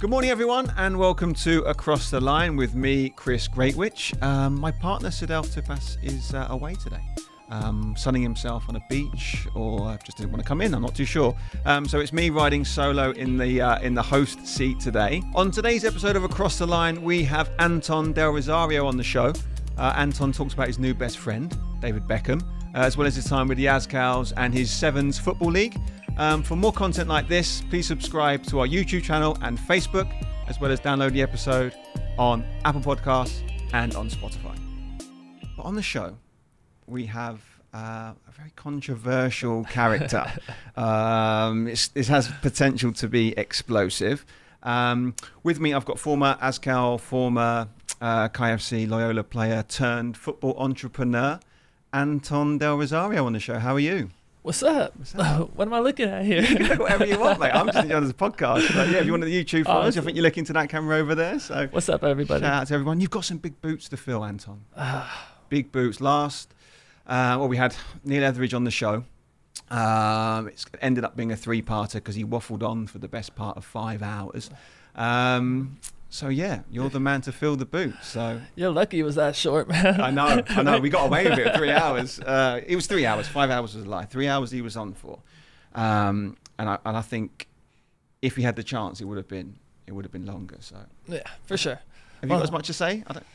Good morning, everyone, and welcome to Across the Line with me, Chris Greatwich. Um, my partner, Sidel Tipas, is uh, away today, um, sunning himself on a beach, or just didn't want to come in. I'm not too sure. Um, so it's me riding solo in the uh, in the host seat today. On today's episode of Across the Line, we have Anton Del Rosario on the show. Uh, Anton talks about his new best friend, David Beckham, uh, as well as his time with the Azkals and his Sevens Football League. Um, for more content like this, please subscribe to our YouTube channel and Facebook, as well as download the episode on Apple Podcasts and on Spotify. But on the show, we have uh, a very controversial character. um, this has potential to be explosive. Um, with me, I've got former Azkal, former uh, KFC Loyola player turned football entrepreneur, Anton Del Rosario on the show. How are you? What's up? What's up? what am I looking at here? Whatever you want, mate. I'm just enjoying this podcast. But yeah, if you want the YouTube for us, I think you're looking to that camera over there. So what's up, everybody? Shout out to everyone. You've got some big boots to fill, Anton. big boots. Last, uh, well, we had Neil Etheridge on the show. Um, it ended up being a three-parter because he waffled on for the best part of five hours. Um, so yeah, you're the man to fill the boot. So you're lucky it was that short, man. I know, I know. We got away with it. Three hours. Uh, it was three hours. Five hours was a lie. Three hours he was on for, um, and I and I think if he had the chance, it would have been it would have been longer. So yeah, for sure. Have you got as much to say? I don't.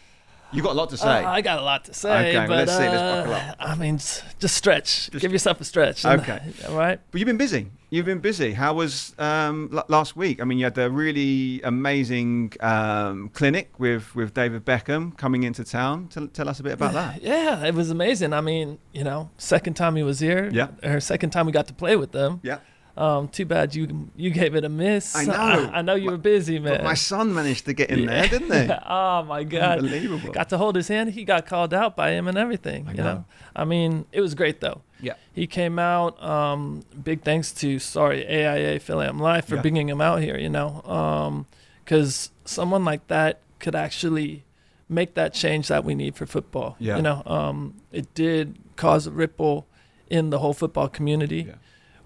You got a lot to say. Uh, I got a lot to say. Okay, but, let's uh, see. Let's buckle up. I mean, just stretch. Just Give yourself a stretch. Okay. All right. But you've been busy. You've been busy. How was um, l- last week? I mean, you had a really amazing um, clinic with, with David Beckham coming into town. Tell, tell us a bit about that. Yeah, it was amazing. I mean, you know, second time he was here. Yeah. Or second time we got to play with them. Yeah. Um, too bad you you gave it a miss. I know. I, I know you were busy, man. But my son managed to get in yeah. there, didn't they? oh my god, unbelievable! Got to hold his hand. He got called out by him and everything. I you know. know. I mean, it was great though. Yeah. He came out. Um, big thanks to sorry AIA Philam Life for Yeah. bringing him out here. You know, because someone like that could actually make that change that we need for football. Yeah. You know, um, it did cause a ripple in the whole football community Yeah.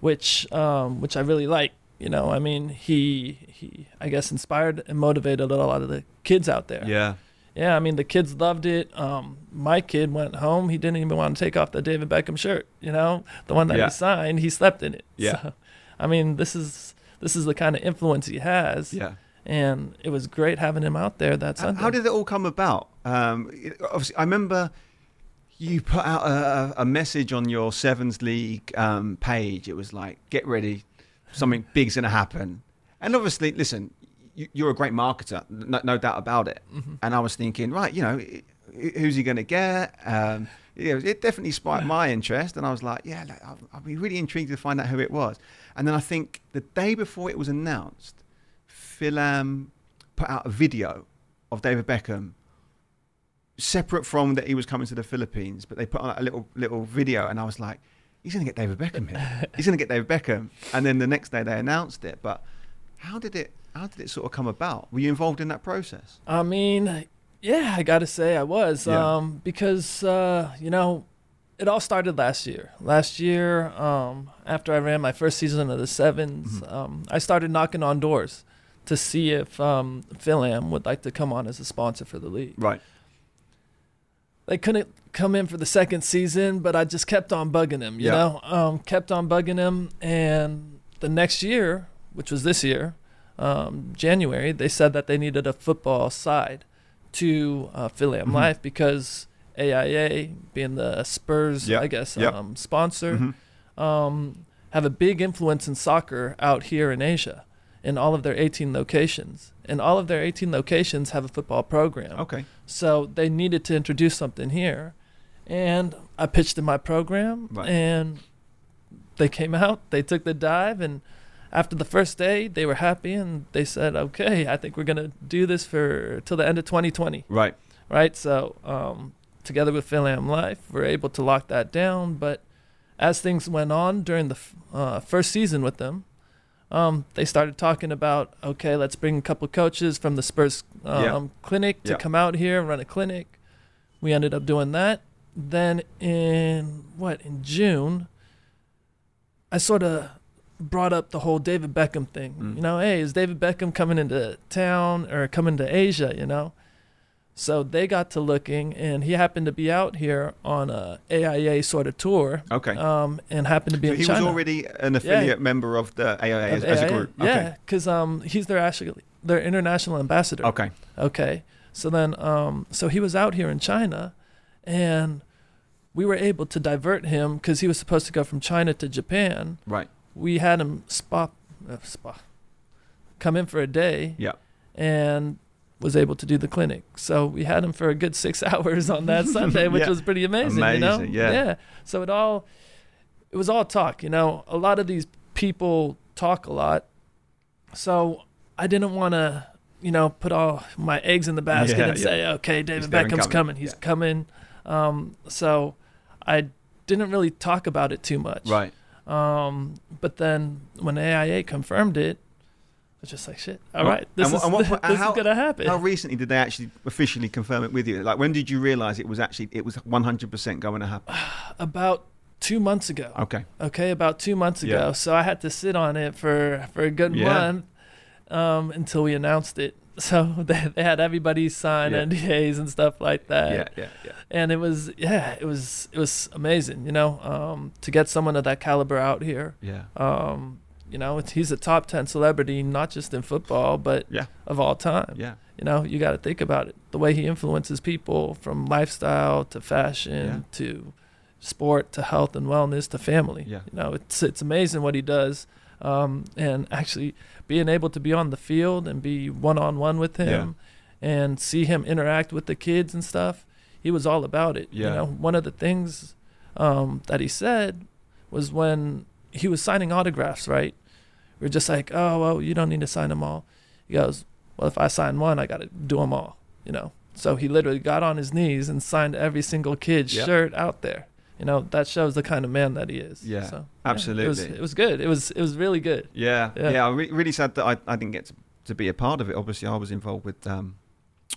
Which um, which I really like. You know, I mean, he he I guess inspired and motivated a lot of the kids out there. Yeah. Yeah, I mean the kids loved it. Um, my kid went home. He didn't even want to take off the David Beckham shirt. You know, the one that Yeah. he signed. He slept in it. Yeah. So, I mean, this is this is the kind of influence he has. Yeah. And it was great having him out there that How, Sunday. how did it all come about? Um, obviously, I remember you put out a, a message on your Sevens League um, page. It was like, "Get ready, something big's going to happen." And obviously, listen, you, you're a great marketer, no, no doubt about it. Mm-hmm. And I was thinking, right, you know, who's he going to get? Um, yeah, it definitely sparked my interest, and I was like, yeah, like, I'll, I'll be really intrigued to find out who it was. And then I think the day before it was announced, Philam put out a video of David Beckham, separate from that he was coming to the Philippines, but they put on a little little video, and I was like, he's going to get David Beckham here. he's going to get David Beckham. And then the next day they announced it. But how did it? How did it sort of come about? Were you involved in that process? I mean, yeah, I got to say I was Yeah. um, because uh, you know it all started last year. Last year, um, after I ran my first season of the 7s Mm-hmm. um, I started knocking on doors to see if um, Philam would like to come on as a sponsor for the league. Right. They couldn't come in for the second season, but I just kept on bugging him. You Yeah. know, um, kept on bugging him, and the next year, which was this year, um, January, they said that they needed a football side to uh, Philam Mhm. Life because AIA, being the Spurs, Yeah. I guess, Yeah. um, sponsor, Mhm. um, have a big influence in soccer out here in Asia, in all of their 18 locations. And all of their 18 locations have a football program. Okay. So they needed to introduce something here. And I pitched in my program, Right. and they came out, they took the dive, and after the first day, they were happy and they said, okay, I think we're going to do this for till the end of 2020 Right. right? So um, together with Philam Life, we're able to lock that down. But as things went on during the uh, first season with them, um, they started talking about okay, let's bring a couple coaches from the Spurs um, Yeah. clinic to Yeah. come out here and run a clinic. We ended up doing that. Then in what in June, I sort of brought up the whole David Beckham thing. Mm. You know, hey, is David Beckham coming into town or coming to Asia? You know, so they got to looking, and he happened to be out here on a AIA sort of tour, Okay. um, and happened to be so in he China. was already an affiliate member of the AIA as, of as a AIA. group. Yeah, because um, he's their actually their international ambassador. Okay. Okay. So then, um, so he was out here in China, and we were able to divert him because he was supposed to go from China to Japan. Right. We had him spa, uh, spa, come in for a day, Yeah. and was able to do the clinic. So we had him for a good six hours on that Sunday, which Yeah. was pretty amazing. you know? Yeah. Yeah. So it all, it was all talk. You know, a lot of these people talk a lot. So I didn't want to, you know, put all my eggs in the basket Yeah, and say, okay, David Beckham's coming. coming. He's coming. Um, so I didn't really talk about it too much. Right. Um, but then when AIA confirmed it, was just like, shit. All right, this and is and what- this how- is gonna happen. How recently did they actually officially confirm it with you? Like, when did you realize it was actually it was 100% going to happen? about two months ago. Okay. Okay, about two months ago. Yeah. So I had to sit on it for for a good Yeah. month um, until we announced it. So they, they had everybody sign Yeah. NDAs and stuff like that. yeah, yeah, yeah. And it was yeah, it was it was amazing. You know, um, to get someone of that caliber out here. Yeah. Um, you know, it's, he's a top ten celebrity, not just in football, but Yeah. of all time. Yeah. You know, you got to think about it. The way he influences people from lifestyle to fashion Yeah. to sport to health and wellness to family. Yeah. You know, it's it's amazing what he does. Um, and actually being able to be on the field and be one on one with him and see him interact with the kids and stuff, he was all about it. Yeah. You know, one of the things um, that he said was when he was signing autographs, right? We are just like, oh, well, you don't need to sign them all. He goes, well, if I sign one, I got to do them all, you know? So he literally got on his knees and signed every single kid's Yep. shirt out there. You know, that shows the kind of man that he is. Yeah, so, it was, absolutely. it was good. It was, it was really good. Yeah, Yeah. yeah. I'm re- really sad that I, I didn't get to, to be a part of it. Obviously, I was involved with um,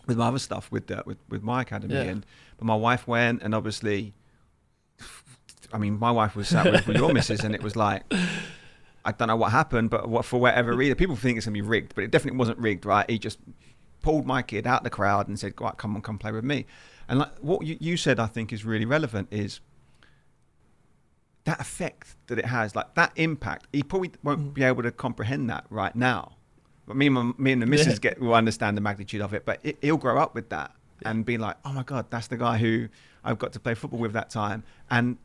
with my other stuff with uh, with with my academy, Yeah. and but my wife went, and obviously, I mean, my wife was sat with, with your missus, and it was like. I don't know what happened, but what, for whatever reason, people think it's gonna be rigged, but it definitely wasn't rigged, right? He just pulled my kid out the crowd and said, "Right, come on, come play with me." And like what you, you said, I think is really relevant is that effect that it has, like that impact. He probably won't Mm. be able to comprehend that right now. But me and my, me and the missus Yeah. get will understand the magnitude of it. But it, he'll grow up with that and be like, "Oh my god, that's the guy who I've got to play football with that time," and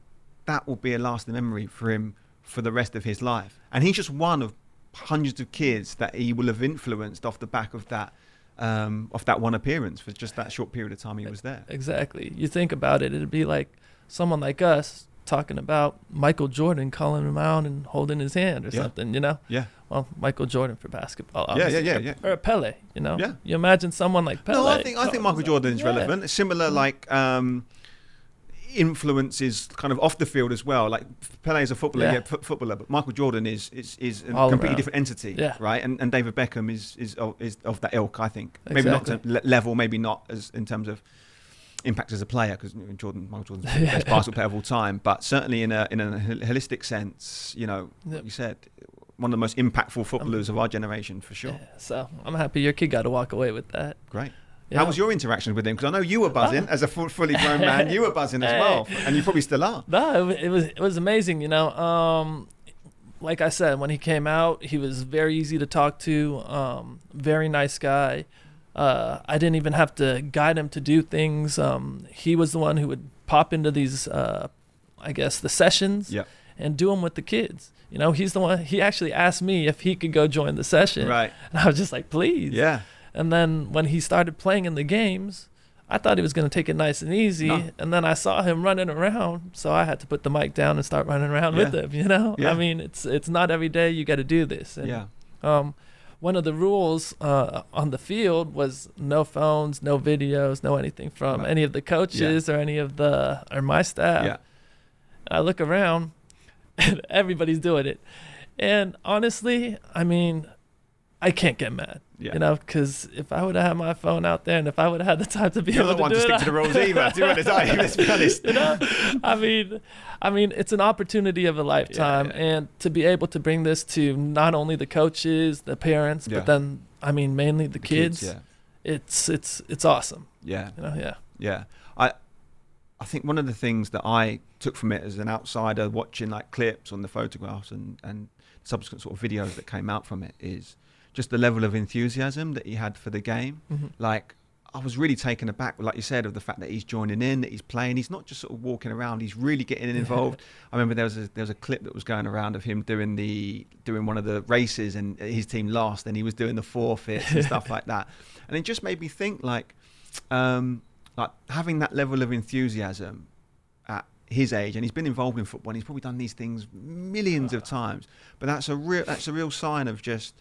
that will be a lasting memory for him for the rest of his life. And he's just one of hundreds of kids that he will have influenced off the back of that. Um, off that one appearance for just that short period of time he was there. Exactly. You think about it, it'd be like someone like us talking about Michael Jordan calling him out and holding his hand or Yeah. something, you know? Yeah. Well, Michael Jordan for basketball. Yeah, yeah, yeah, or, yeah. Or a Pele, you know? Yeah. You imagine someone like Pele. No, I think I think Michael Jordan is Yeah. relevant. Similar, Mm. like um, influences kind of off the field as well. Like Pele is a footballer, Yeah. yeah, fo- footballer, but Michael Jordan is is is a All completely around. different entity, Yeah. right? And and David Beckham is is of, is of that ilk, I think. Maybe not to le- level, maybe not as in terms of impact as a player because Jordan Michael Jordan's the best basketball player of all time, but certainly in a in a holistic sense, you know, Yep. you said, one of the most impactful um, footballers of our generation for sure. Yeah, so I'm happy your kid got to walk away with that. Great. Yeah. How was your interaction with him? Because I know you were buzzing as a full, fully grown man. You were buzzing as well, and you probably still are. No, it, was it was amazing. You know, um, like I said, when he came out, he was very easy to talk to. Um, very nice guy. Uh, I didn't even have to guide him to do things. Um, he was the one who would pop into these, uh, I guess, the sessions Yeah. and do them with the kids. You know, he's the one. He actually asked me if he could go join the session, Right. and I was just like, please. Yeah. And then when he started playing in the games, I thought he was going to take it nice and easy. No. And then I saw him running around, so I had to put the mic down and start running around with him. You know, Yeah. I mean, it's it's not every day you got to do this. And, Yeah. Um, one of the rules uh, on the field was no phones, no videos, no anything from Right. any of the coaches or any of the or my staff. Yeah. I look around, and everybody's doing it. And honestly, I mean, I can't get mad. Yeah. You know, because if I would have had my phone out there and if I would have had the time to be You're able the to one do to stick it, to the rules either. To be honest? Let's be honest. you know, I mean, I mean, it's an opportunity of a lifetime, yeah. and to be able to bring this to not only the coaches, the parents, Yeah. but then I mean, mainly the, The kids. Yeah. It's it's it's awesome. Yeah. You know, yeah. Yeah, I I think one of the things that I took from it as an outsider watching like clips on the photographs and and subsequent sort of videos that came out from it is just the level of enthusiasm that he had for the game. Mhm. Like I was really taken aback, like you said, of the fact that he's joining in, that he's playing. He's not just sort of walking around; he's really getting involved. I remember there was a there was a clip that was going around of him doing the doing one of the races, and his team lost, and he was doing the forfeits and stuff like that. And it just made me think, like, um, like having that level of enthusiasm at his age, and he's been involved in football, and he's probably done these things millions of times. But that's a real that's a real sign of just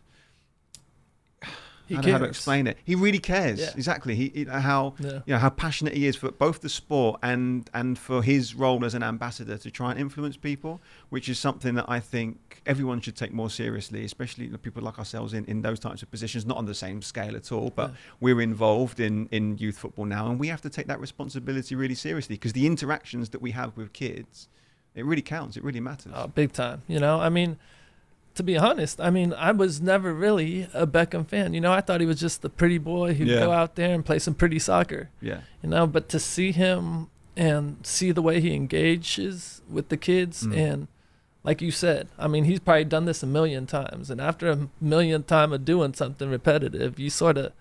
He to, how to explain it. He really cares. Yeah. Exactly. He, he how Yeah. you know how passionate he is for both the sport and and for his role as an ambassador to try and influence people, which is something that I think everyone should take more seriously, especially people like ourselves in, in those types of positions, not on the same scale at all, but Yeah. we're involved in in youth football now, and we have to take that responsibility really seriously because the interactions that we have with kids, it really counts. It really matters. Oh, big time. You know, I mean, to be honest, I mean, I was never really a Beckham fan. You know, I thought he was just the pretty boy who'd Yeah. go out there and play some pretty soccer. yeah. You know, but to see him and see the way he engages with the kids Mm. and like you said, I mean, he's probably done this a million times, and after a million time of doing something repetitive, you sort of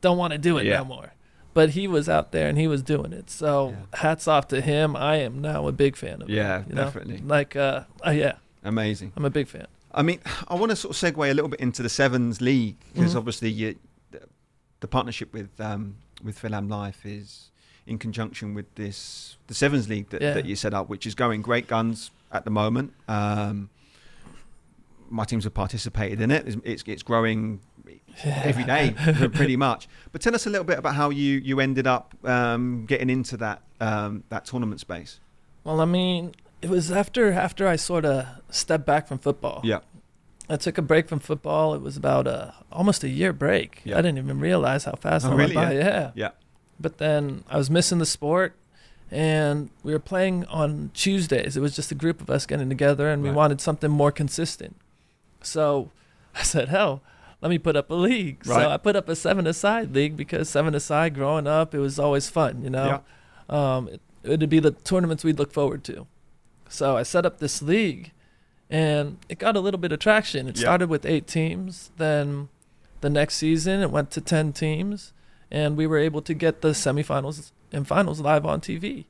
don't want to do it Yeah. no more. But he was out there and he was doing it. So Yeah. hats off to him. I am now a big fan of him. Yeah, you know? definitely. Like, uh, uh, yeah, Amazing. I'm a big fan. I mean, I want to sort of segue a little bit into the Sevens League because Mhm. obviously you, the, the partnership with um, with Philam Life is in conjunction with this the Sevens League that, Yeah. that you set up, which is going great guns at the moment. Um, my teams have participated in it. It's, it's, it's growing every day, pretty much. But tell us a little bit about how you, you ended up um, getting into that um, that tournament space. Well, I mean, it was after after I sort of stepped back from football. Yeah. I took a break from football. It was about a almost a year break. Yeah. I didn't even realize how fast Oh, it really? went by. Yeah. Yeah. Yeah. But then I was missing the sport, and we were playing on Tuesdays. It was just a group of us getting together, and we wanted something more consistent. So I said, "Hell, let me put up a league." Right. So I put up a seven-a-side league because seven-a-side growing up, it was always fun. You know, um, it, it'd be the tournaments we'd look forward to. So I set up this league, and it got a little bit of traction. It Yeah. started with eight teams. Then the next season, it went to ten teams, and we were able to get the semifinals and finals live on TV.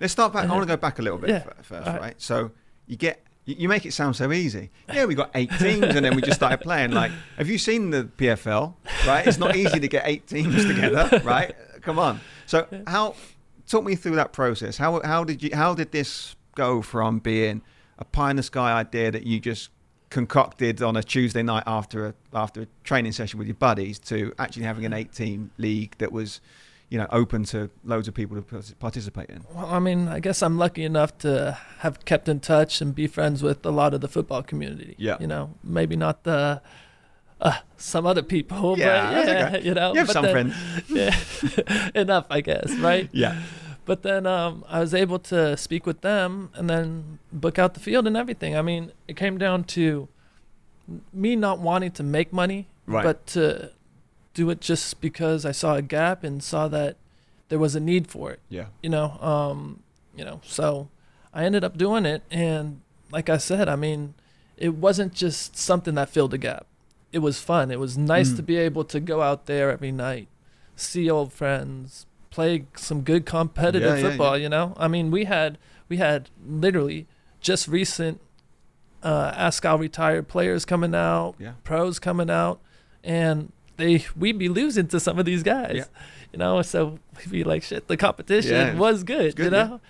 Let's start back. I Uh-huh. want to go back a little bit Yeah. first, Alright. right? So you get you, you make it sound so easy. Yeah, we got eight teams, and then we just started playing. Like, have you seen the PFL? Right, it's not easy to get eight teams together, right? Come on. So how? Talk me through that process. How how did you how did this go from being a pie in the sky idea that you just concocted on a Tuesday night after a after a training session with your buddies to actually having an eight team league that was you know open to loads of people to participate in Well, I mean, I guess I'm lucky enough to have kept in touch and be friends with a lot of the football community. Yeah. You know, maybe not the uh, some other people, Yeah, but yeah, okay. you know, you have some then- friends yeah, enough, I guess, right? yeah But then um, I was able to speak with them and then book out the field and everything. I mean, it came down to me not wanting to make money, Right. but to do it just because I saw a gap and saw that there was a need for it. yeah You know, um, you know. So I ended up doing it, and like I said, I mean, it wasn't just something that filled a gap. It was fun. It was nice Mm. to be able to go out there every night, see old friends, play some good competitive Yeah, football. yeah. You know, I mean, we had we had literally just recent uh, Azkal retired players coming out, pros coming out, and they we'd be losing to some of these guys. You know, so we'd be like, shit, the competition was good, good, you know?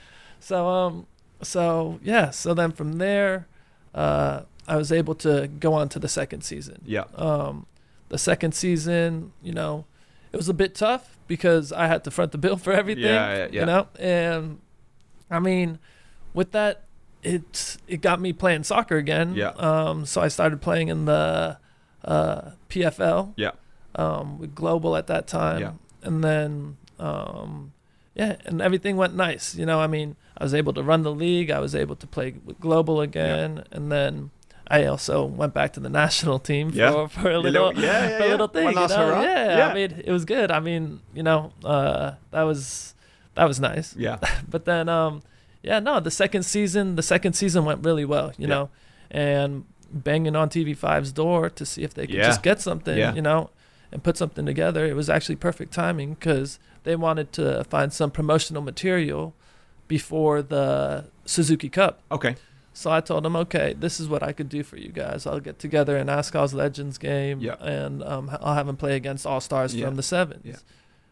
So um so yeah, so then from there uh I was able to go on to the second season. yeah Um the second season, you know, it was a bit tough because I had to front the bill for everything. Yeah, yeah, yeah. You know? And I mean, with that it it got me playing soccer again. Yeah. Um so I started playing in the uh, PFL. Yeah. Um, with Global at that time. Yeah. And then, um, yeah, and everything went nice. You know, I mean, I was able to run the league. I was able to play with Global again, and then I also went back to the national team Yeah. for, for a little, little- yeah, yeah, for a yeah. little thing. You know? Yeah, Yeah. I mean, it was good. I mean, you know, uh, that was that was nice. Yeah. But then, um, yeah, no, the second season, the second season went really well, you Yeah. know, and banging on TV5's door to see if they could just get something, you know, and put something together. It was actually perfect timing because they wanted to find some promotional material before the Suzuki Cup. Okay. So I told him, okay, this is what I could do for you guys. I'll get together an Azkals Legends game, Yeah. and um, I'll have them play against All Stars Yeah. from the sevens. Yeah.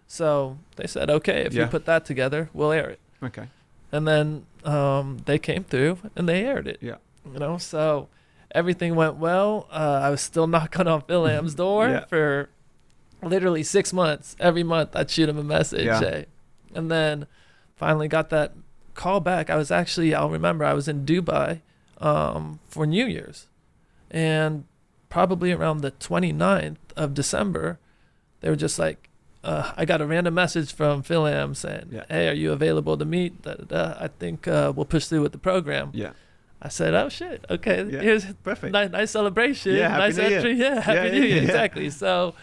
So they said, okay, if you put that together, we'll air it. Okay. And then um, they came through and they aired it. Yeah. You know, so everything went well. Uh, I was still knocking on Philam's door for literally six months. Every month I'd shoot him a message. Hey. And then finally got that call back. I was actually, I'll remember, I was in Dubai um, for New Year's. And probably around the 29th of December, they were just like, uh, I got a random message from Philam saying, Yeah. "Hey, are you available to meet? Da, da, da. I think uh, we'll push through with the program." Yeah. I said, "Oh shit, okay. Yeah. Here's Perfect. nice, nice celebration, Yeah, Happy nice New Year. yeah, Happy Yeah, New Year, yeah. exactly." So,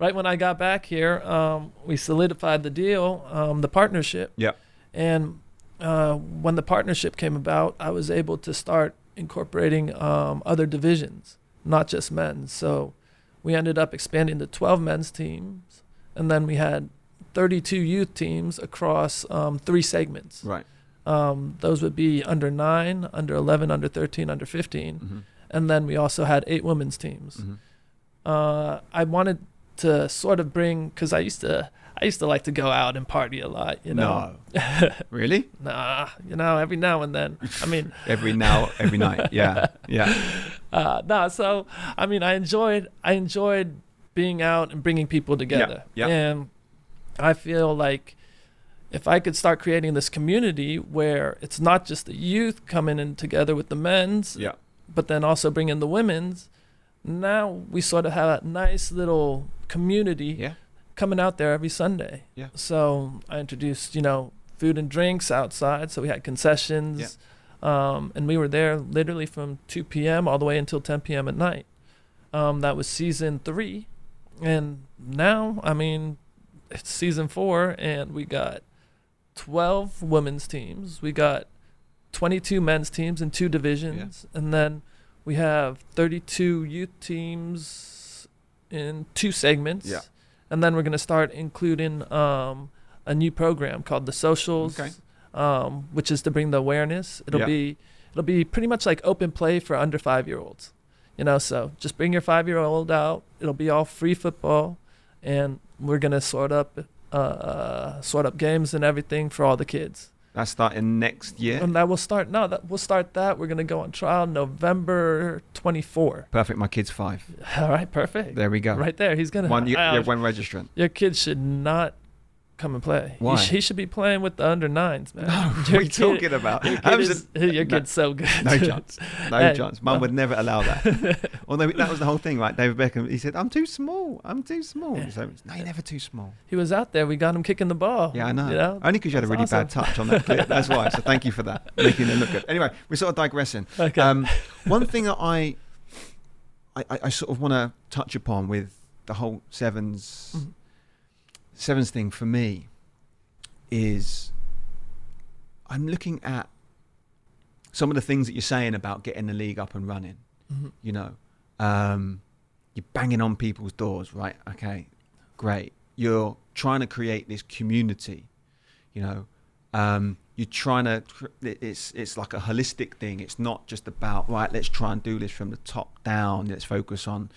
right when I got back here, um, we solidified the deal, um, the partnership. Yeah. And uh, when the partnership came about, I was able to start incorporating um, other divisions, not just men's. So we ended up expanding to 12 men's teams, and then we had 32 youth teams across um, three segments. Right. Um, those would be under 9, under 11, under 13, under 15. Mm-hmm. And then we also had eight women's teams. Mm-hmm. Uh, I wanted to sort of bring, because I used to. I used to like to go out and party a lot, you know. No. really? Nah, you know, every now and then. I mean, Every now, every night. Yeah. Yeah. uh, no. So, I mean, I enjoyed, I enjoyed being out and bringing people together. yeah. And I feel like if I could start creating this community where it's not just the youth coming in together with the men's, Yeah. but then also bringing the women's, now we sort of have a nice little community Yeah. Coming out there every Sunday. Yeah. So I introduced, you know, food and drinks outside. So we had concessions. Um, and we were there literally from 2 p.m. all the way until 10 p.m. at night. Um, that was season three. And now, I mean, it's season four, and we got 12 women's teams. We got 22 men's teams in two divisions. And then we have 32 youth teams in two segments. Yeah. And then we're going to start including um, a new program called the Socials, Okay. um, which is to bring the awareness. It'll Yeah. be it'll be pretty much like open play for under five year olds. You know, so just bring your five year old out. It'll be all free football, and we're gonna sort up uh, sort up games and everything for all the kids. That's starting next year. And that will start. No, that we'll start that. We're gonna go on trial November twenty four. Perfect. My kid's five. All right, perfect. There we go. Right there, he's gonna. One, you, have one registrant. Your kid should not come and play. He Why? sh- He, should be playing with the under nines, man. No, what are you talking about? Your, kid is, a- your no- kid's so good. No chance. No Hey, chance. Mum well- would never allow that. Although that was the whole thing, right? David Beckham, he said, I'm too small. I'm too small. Yeah. So, no, you're never too small. He was out there. We got him kicking the ball. Yeah, I know. You know? Only because you had a really That's bad touch on that clip. That's why. So thank you for that, making it look good. Anyway, we're sort of digressing. Okay. Um, one thing that I, I, I- sort of want to touch upon with the whole sevens, Mhm. Sevens thing for me, is I'm looking at some of the things that you're saying about getting the league up and running. Mhm. You know, um, you're banging on people's doors, right? Okay, great. You're trying to create this community. You know, um, you're trying to. It's it's like a holistic thing. It's not just about right. Let's try and do this from the top down. Let's focus on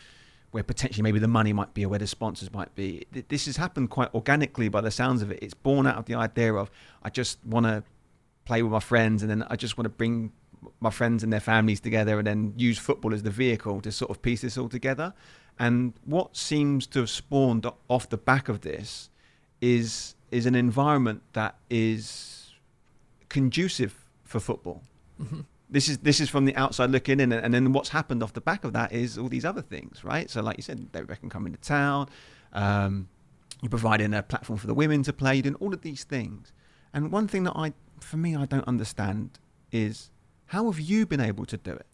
where potentially maybe the money might be or where the sponsors might be. This has happened quite organically by the sounds of it. It's born out of the idea of I just want to play with my friends and then I just want to bring my friends and their families together and then use football as the vehicle to sort of piece this all together. And what seems to have spawned off the back of this is is an environment that is conducive for football. Mhm. This is this is from the outside looking in, and then what's happened off the back of that is all these other things, right? So, like you said, David Beckham coming to town. Um, you're providing a platform for the women to play. You're doing all of these things. And one thing that I, for me, I don't understand is how have you been able to do it?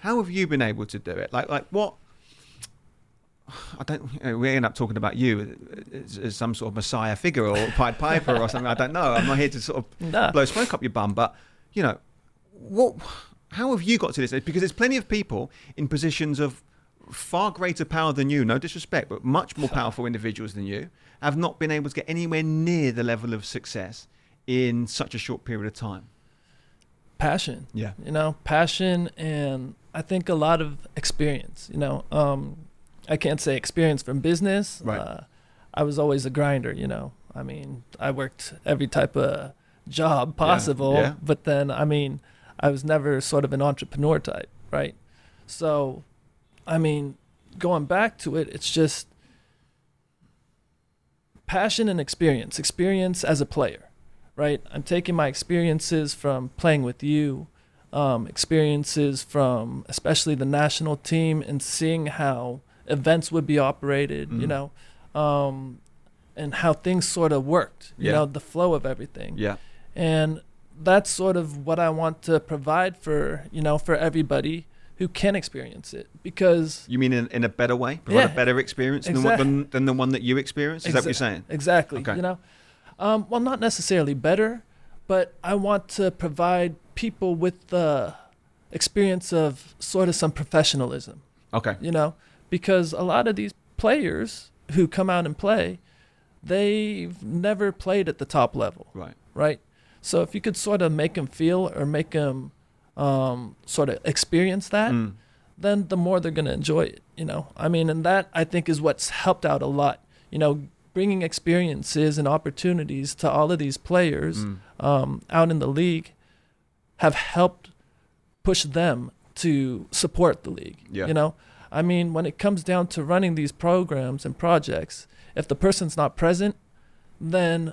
How have you been able to do it? Like, like what? I don't. You know, we end up talking about you as, as, some sort of messiah figure or Pied Piper or something. I don't know. I'm not here to sort of Nah. blow smoke up your bum, but you know, what? How have you got to this? Because there's plenty of people in positions of far greater power than you. No disrespect, but much more powerful individuals than you have not been able to get anywhere near the level of success in such a short period of time. Passion. Yeah. you know passion and i think a lot of experience you know um i can't say experience from business Right. uh, i was always a grinder you know i mean i worked every type of job possible yeah. but then i mean i was never sort of an entrepreneur type right so i mean going back to it it's just passion and experience experience as a player right i'm taking my experiences from playing with you um, experiences from especially the national team and seeing how events would be operated, you Mhm. know, um, and how things sort of worked, you Yeah. know, the flow of everything. Yeah. And that's sort of what I want to provide for, you know, for everybody who can experience it because You mean in, in a better way? Provide Yeah. a better experience than, what, Exact- than, than the one that you experienced? Is that what you're saying? Exactly. Okay. You know, um, well, not necessarily better, but I want to provide people with the experience of sort of some professionalism. Okay. You know, because a lot of these players who come out and play, they've never played at the top level, Right. right? So if you could sort of make them feel or make them um, sort of experience that, Mm. then the more they're going to enjoy it, you know. I mean, and that I think is what's helped out a lot, you know, bringing experiences and opportunities to all of these players Mm. um, out in the league have helped push them to support the league. Yeah. You know, I mean, when it comes down to running these programs and projects, if the person's not present, then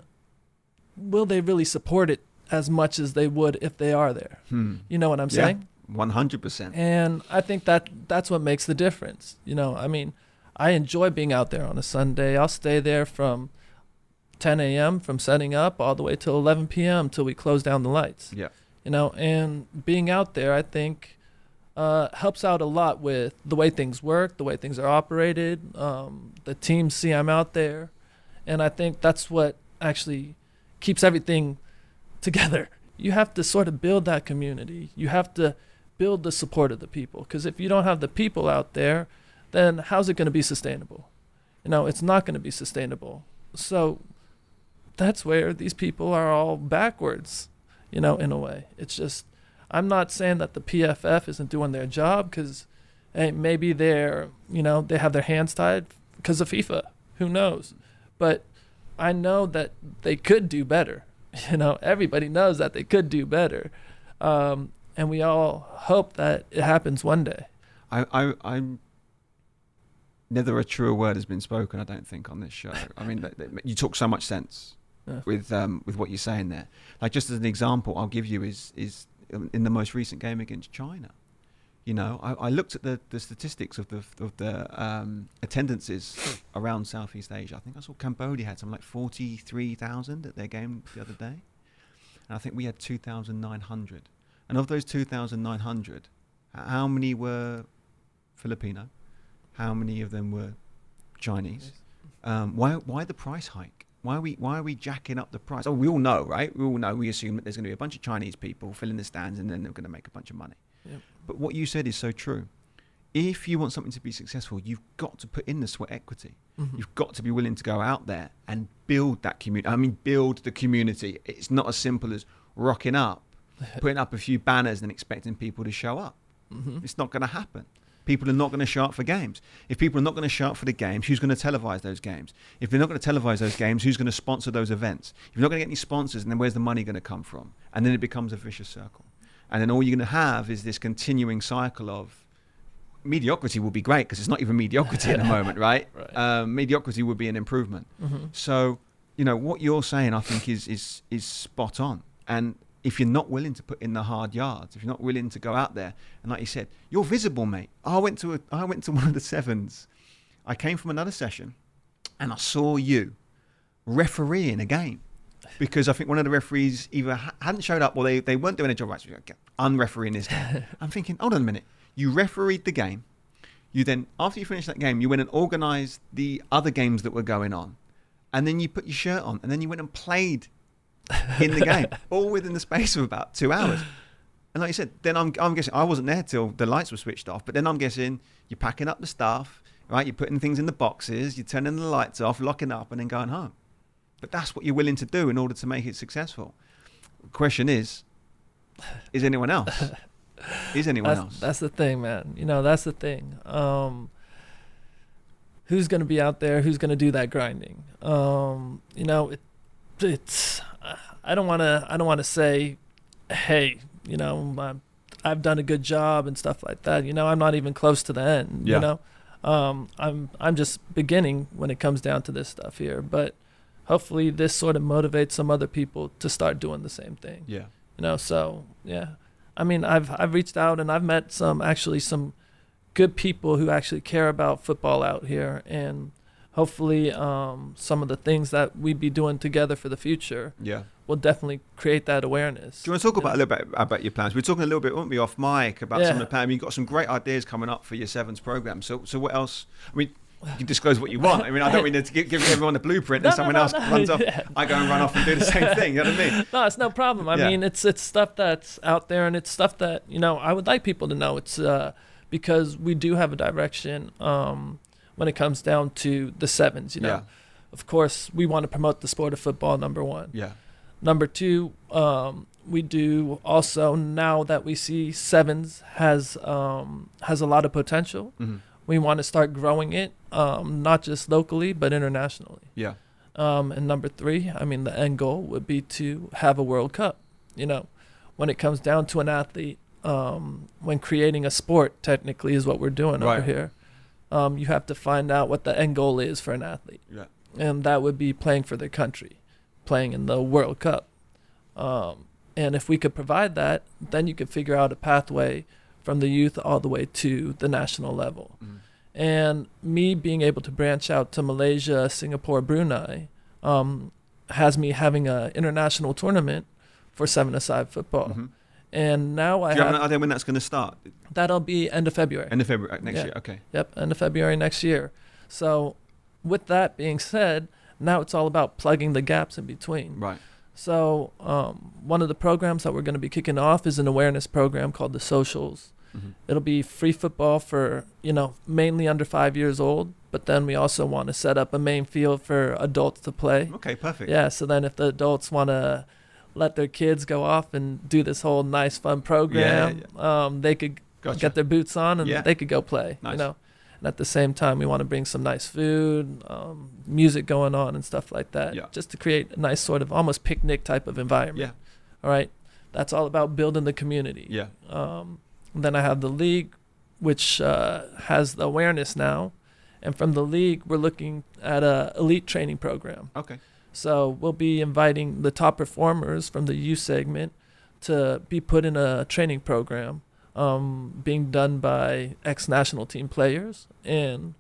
will they really support it as much as they would if they are there? Hmm. You know what I'm Yeah. saying? 100%. And I think that that's what makes the difference. You know, I mean, I enjoy being out there on a Sunday. I'll stay there from 10 a.m. from setting up all the way till 11 p.m. till we close down the lights. Yeah. You know, and being out there, I think, uh, helps out a lot with the way things work, the way things are operated. Um, the teams see I'm out there, and I think that's what actually keeps everything together. You have to sort of build that community. You have to build the support of the people. Because if you don't have the people out there, then how's it going to be sustainable? You know, it's not going to be sustainable. So that's where these people are all backwards, you know, in a way. It's just, I'm not saying that the PFF isn't doing their job because hey, maybe they're, you know, they have their hands tied because of FIFA. Who knows? But I know that they could do better. You know, everybody knows that they could do better. Um, and we all hope that it happens one day. I, I, I'm never a truer word has been spoken. I don't think on this show. I mean, you talk so much sense Yeah. with um, with what you're saying there. Like just as an example, I'll give you is is in the most recent game against China. You know, I, I looked at the, the statistics of the of the um, attendances around Southeast Asia. I think I saw Cambodia had something like forty three thousand at their game the other day, and I think we had two thousand nine hundred. And of those two thousand nine hundred, how many were Filipino? How many of them were Chinese? Um, why why the price hike? Why are we why are we jacking up the price? Oh, we all know, right? We all know. We assume that there's going to be a bunch of Chinese people filling the stands, and then they're going to make a bunch of money. Yep. But what you said is so true. If you want something to be successful, you've got to put in the sweat equity. Mhm. You've got to be willing to go out there and build that community. I mean, build the community. It's not as simple as rocking up, putting up a few banners, and expecting people to show up. Mhm. It's not going to happen. People are not going to show up for games. If people are not going to show up for the games, who's going to televise those games? If they're not going to televise those games, who's going to sponsor those events? If you're not going to get any sponsors, and then where's the money going to come from? And then it becomes a vicious circle. And then all you're going to have is this continuing cycle of mediocrity would be great because it's not even mediocrity at the moment, right? Right. Um, mediocrity would be an improvement. Mhm. So, you know, what you're saying, I think, is is is spot on. And if you're not willing to put in the hard yards, if you're not willing to go out there, and like you said, you're visible, mate. I went to a, I went to one of the sevens. I came from another session, and I saw you refereeing a game because I think one of the referees either hadn't showed up or they, they weren't doing a job right. So okay, I'm refereeing this game. I'm thinking, hold on a minute. You refereed the game. You then, after you finished that game, you went and organised the other games that were going on, and then you put your shirt on, and then you went and played in the game, all within the space of about two hours. And like you said, then I'm, I'm guessing I wasn't there till the lights were switched off, but then I'm guessing you're packing up the stuff, right? You're putting things in the boxes, you're turning the lights off, locking up, and then going home. But that's what you're willing to do in order to make it successful. The question is, is anyone else? Is anyone that's, else? That's the thing, man. You know, that's the thing. Um, who's going to be out there? Who's going to do that grinding? Um, you know, it, it's. I don't want to. I don't want to say, hey, you know, I'm, I've done a good job and stuff like that. You know, I'm not even close to the end. Yeah. You know, um, I'm I'm just beginning when it comes down to this stuff here. But hopefully, this sort of motivates some other people to start doing the same thing yeah. you know so yeah i mean i've i've reached out and i've met some actually some good people who actually care about football out here and hopefully um, some of the things that we'd be doing together for the future Yeah. will definitely create that awareness Do you want to talk about a little bit about your plans? we are talking a little bit, weren't we, off mic about some of the plans. I mean, you've got some great ideas coming up for your sevens program. So, so what else? I mean, you can disclose what you want. I mean, I don't mean to give, give everyone the blueprint No, and no, someone no, else runs off. yeah. I go and run off and do the same thing. You know what I mean? no, it's no problem. I Yeah. mean, it's it's stuff that's out there, and it's stuff that you know I would like people to know. It's uh, because we do have a direction um, when it comes down to the sevens. You know, Yeah. of course, we want to promote the sport of football. Number one. Yeah. Number two, um, we do also now that we see sevens has um, has a lot of potential. hmm We want to start growing it, um, not just locally but internationally. Yeah. Um, and number three, I mean, the end goal would be to have a World Cup. You know, when it comes down to an athlete, um, when creating a sport, technically is what we're doing over here. Um, you have to find out what the end goal is for an athlete, Yeah. and that would be playing for their country, playing in the World Cup. Um, and if we could provide that, then you could figure out a pathway from the youth all the way to the national level Mhm. and me being able to branch out to Malaysia, Singapore, Brunei, um, has me having an international tournament for seven-a-side football. Mhm. And now I Do you have have an idea when that's going to start? that'll be end of February. End of February uh, next Yeah. year. Okay. Yep, end of February next year. So, with that being said, now it's all about plugging the gaps in between. Right. So, um, one of the programs that we're going to be kicking off is an awareness program called the Socials. Mhm. It'll be free football for, you know, mainly under five years old, but then we also want to set up a main field for adults to play. Okay. Perfect. Yeah, so then if the adults want to let their kids go off and do this whole nice, fun program, Um, they could Gotcha. get their boots on and Yeah. they could go play, Nice. you know. And at the same time, we want to bring some nice food, um, music going on, and stuff like that, Yeah. just to create a nice sort of almost picnic type of environment. yeah. All right, that's all about building the community. Yeah. Um, then I have the league, which uh, has the awareness now, and from the league, we're looking at a elite training program. Okay. So we'll be inviting the top performers from the youth segment to be put in a training program um, being done by ex national team players. And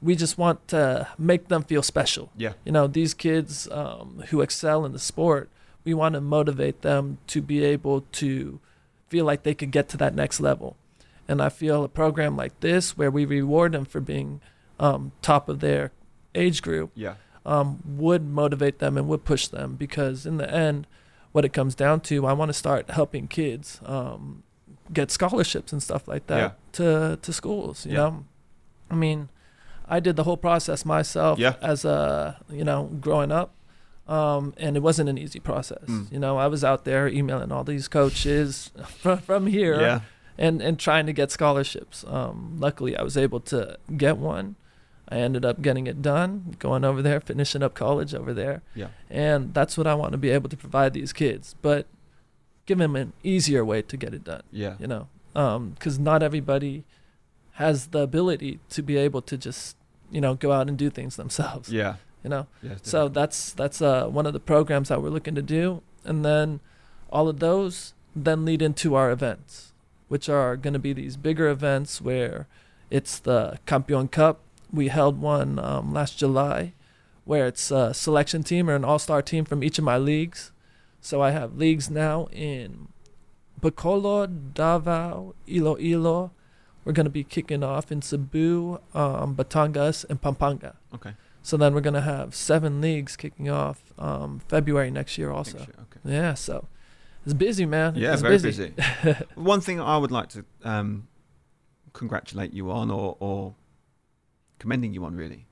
we just want to make them feel special. Yeah. You know, these kids um, who excel in the sport, we want to motivate them to be able to feel like they could get to that next level. And I feel a program like this, where we reward them for being um, top of their age group, Yeah. um, would motivate them and would push them because in the end, what it comes down to, I want to start helping kids um, get scholarships and stuff like that Yeah. to to schools. You Yeah. know, I mean, I did the whole process myself Yeah. as a you know growing up. Um, and it wasn't an easy process. Mm. You know, I was out there emailing all these coaches from, from here Yeah. and and trying to get scholarships. Um, luckily, I was able to get one. I ended up getting it done, going over there, finishing up college over there, Yeah. and that's what I want to be able to provide these kids. But give them an easier way to get it done. Yeah. You know, because not everybody has the ability to be able to just you know go out and do things themselves. Yeah. You know, Yeah. so that's that's uh, one of the programs that we're looking to do, and then all of those then lead into our events, which are going to be these bigger events where it's the Campeon Cup. We held one um, last July where it's a selection team or an all star team from each of my leagues. So I have leagues now in Bacolod, Davao, Iloilo. We're going to be kicking off in Cebu, um, Batangas, and Pampanga. Okay. So then we're going to have seven leagues kicking off um, February next year also. Next year, Okay. Yeah, so it's busy, man. Yeah, it's very busy. One thing I would like to um, congratulate you on, or, or commending you on, really,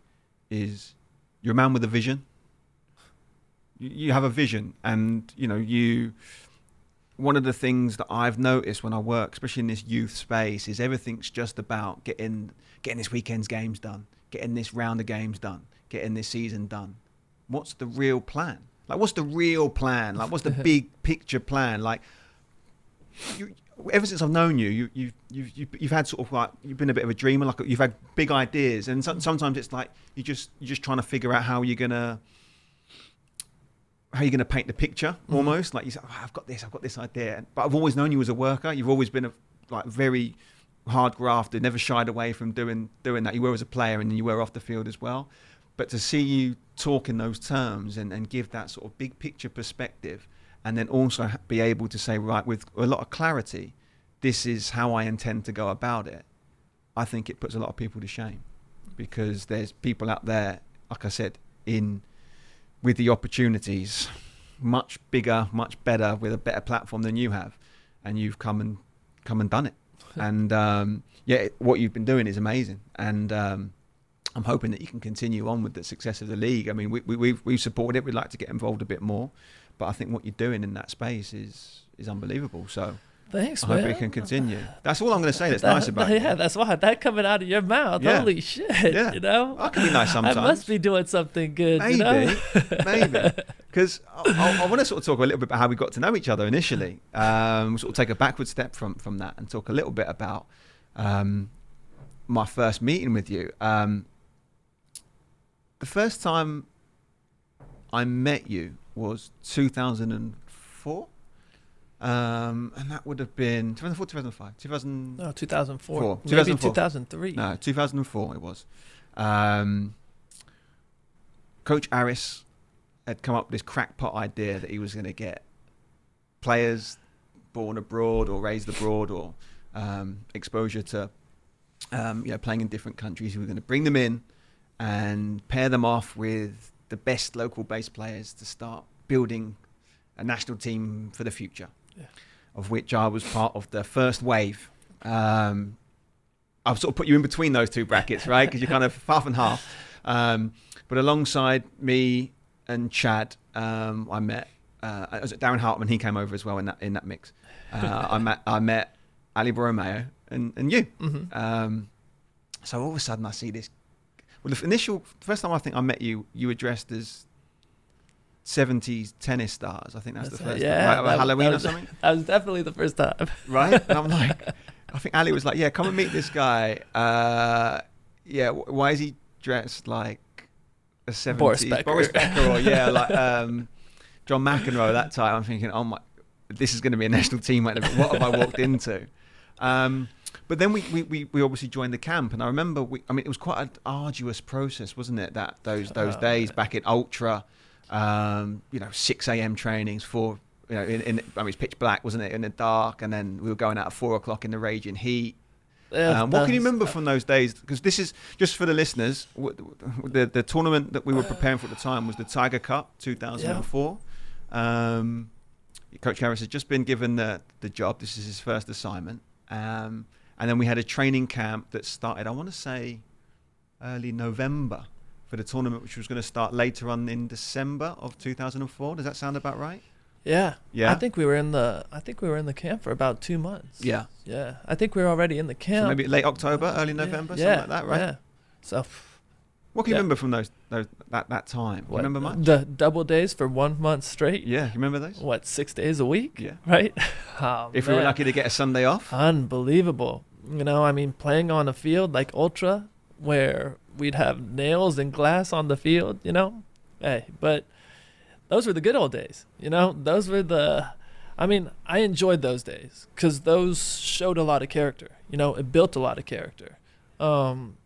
is you're a man with a vision. You, you have a vision, and you know you. One of the things that I've noticed when I work, especially in this youth space, is everything's just about getting getting this weekend's games done, getting this round of games done, getting this season done. What's the real plan? Like, what's the real plan? Like, what's the big picture plan? Like, you, ever since I've known you, you, you, you've, you've, you've had sort of like you've been a bit of a dreamer. Like, you've had big ideas, and so, sometimes it's like you just you're just trying to figure out how you're gonna how you're gonna paint the picture Mhm. almost. Like you say, oh, I've got this, I've got this idea. But I've always known you as a worker. You've always been a like very hard grafted, never shied away from doing doing that. You were as a player, and you were off the field as well. But to see you talk in those terms and, and give that sort of big picture perspective, and then also be able to say, right, with a lot of clarity, this is how I intend to go about it. I think it puts a lot of people to shame because there's people out there, like I said, in with the opportunities, much bigger, much better, with a better platform than you have, and you've come and come and done it. and um, yeah, what you've been doing is amazing, and um, I'm hoping that you can continue on with the success of the league. I mean, we, we, we've we've supported it. We'd like to get involved a bit more, but I think what you're doing in that space is is unbelievable. So Thanks, I man. hope we can continue. That's all I'm going to say. That's That- nice about yeah, you. that's why that coming out of your mouth. Yeah. Holy shit! Yeah. You know, I can be nice sometimes. I must be doing something good. Maybe, You know? maybe, because I, I, want to sort of talk a little bit about how we got to know each other initially. Um, sort of take a backward step from from that and talk a little bit about um, my first meeting with you. Um, the first time I met you was 2004. Um, and that would have been 2004, 2005, 2000. No, 2004. Four. Maybe 2004. 2003. No, 2004 it was. Um, Coach Aris had come up with this crackpot idea that he was going to get players born abroad or raised abroad or um, exposure to um, you know playing in different countries. He was going to bring them in and pair them off with the best local bass players to start building a national team for the future. Yeah. Of which I was part of the first wave. Um, I've sort of put you in between those two brackets, right? Because you're kind of half and half. Um, but alongside me and Chad, um, I met uh, I was at Darren Hartmann. He came over as well in that in that mix. Uh, I met I met Ali Borromeo and and you. hmm Um, so all of a sudden, I see this. Well, the initial first time I think I met you, you were dressed as seventies tennis stars. I think that's, the That's it, first. yeah, right, that- Halloween that or something, That was definitely the first time. right? And I'm like, I think Ali was like, "Yeah, come and meet this guy." Uh, yeah, wh- why is he dressed like a seventies Boris Becker. Boris Becker or yeah, like um, John McEnroe that time? I'm thinking, oh my, this is going to be a national team. What have I walked into? Um, but then we, we, we, we obviously joined the camp, and I remember we, I mean it was quite an arduous process, wasn't it? That those those Oh, days yeah. back in ultra, um, you know, six a.m. trainings for you know in, in I mean it's pitch black, wasn't it? In the dark, and then we were going out at four o'clock in the raging heat. Yeah, Um, what can you remember from those days? Because this is just for the listeners. The the tournament that we were preparing for at the time was the Tiger Cup 2004. Um, Coach Aris has just been given the the job. This is his first assignment. Um, and then we had a training camp that started. I want to say early November for the tournament, which was going to start later on in December of 2004. Does that sound about right? Yeah. Yeah. I think we were in the. I think we were in the camp for about two months. Yeah. Yeah. I think we were already in the So camp. maybe late October, early November, yeah, something like that, right? Yeah. So. What can you Yeah. remember from those, those that that time? What, remember much? The double days for one month straight. Yeah, you remember those? What six days a week? Yeah. Right. Oh, If we were lucky to get a Sunday off. Unbelievable. You know, I mean, playing on a field like Ultra, where we'd have nails and glass on the field, you know? Hey, but those were the good old days, you know? Those were the. I mean, I enjoyed those days because those showed a lot of character. You know, it built a lot of character. Um,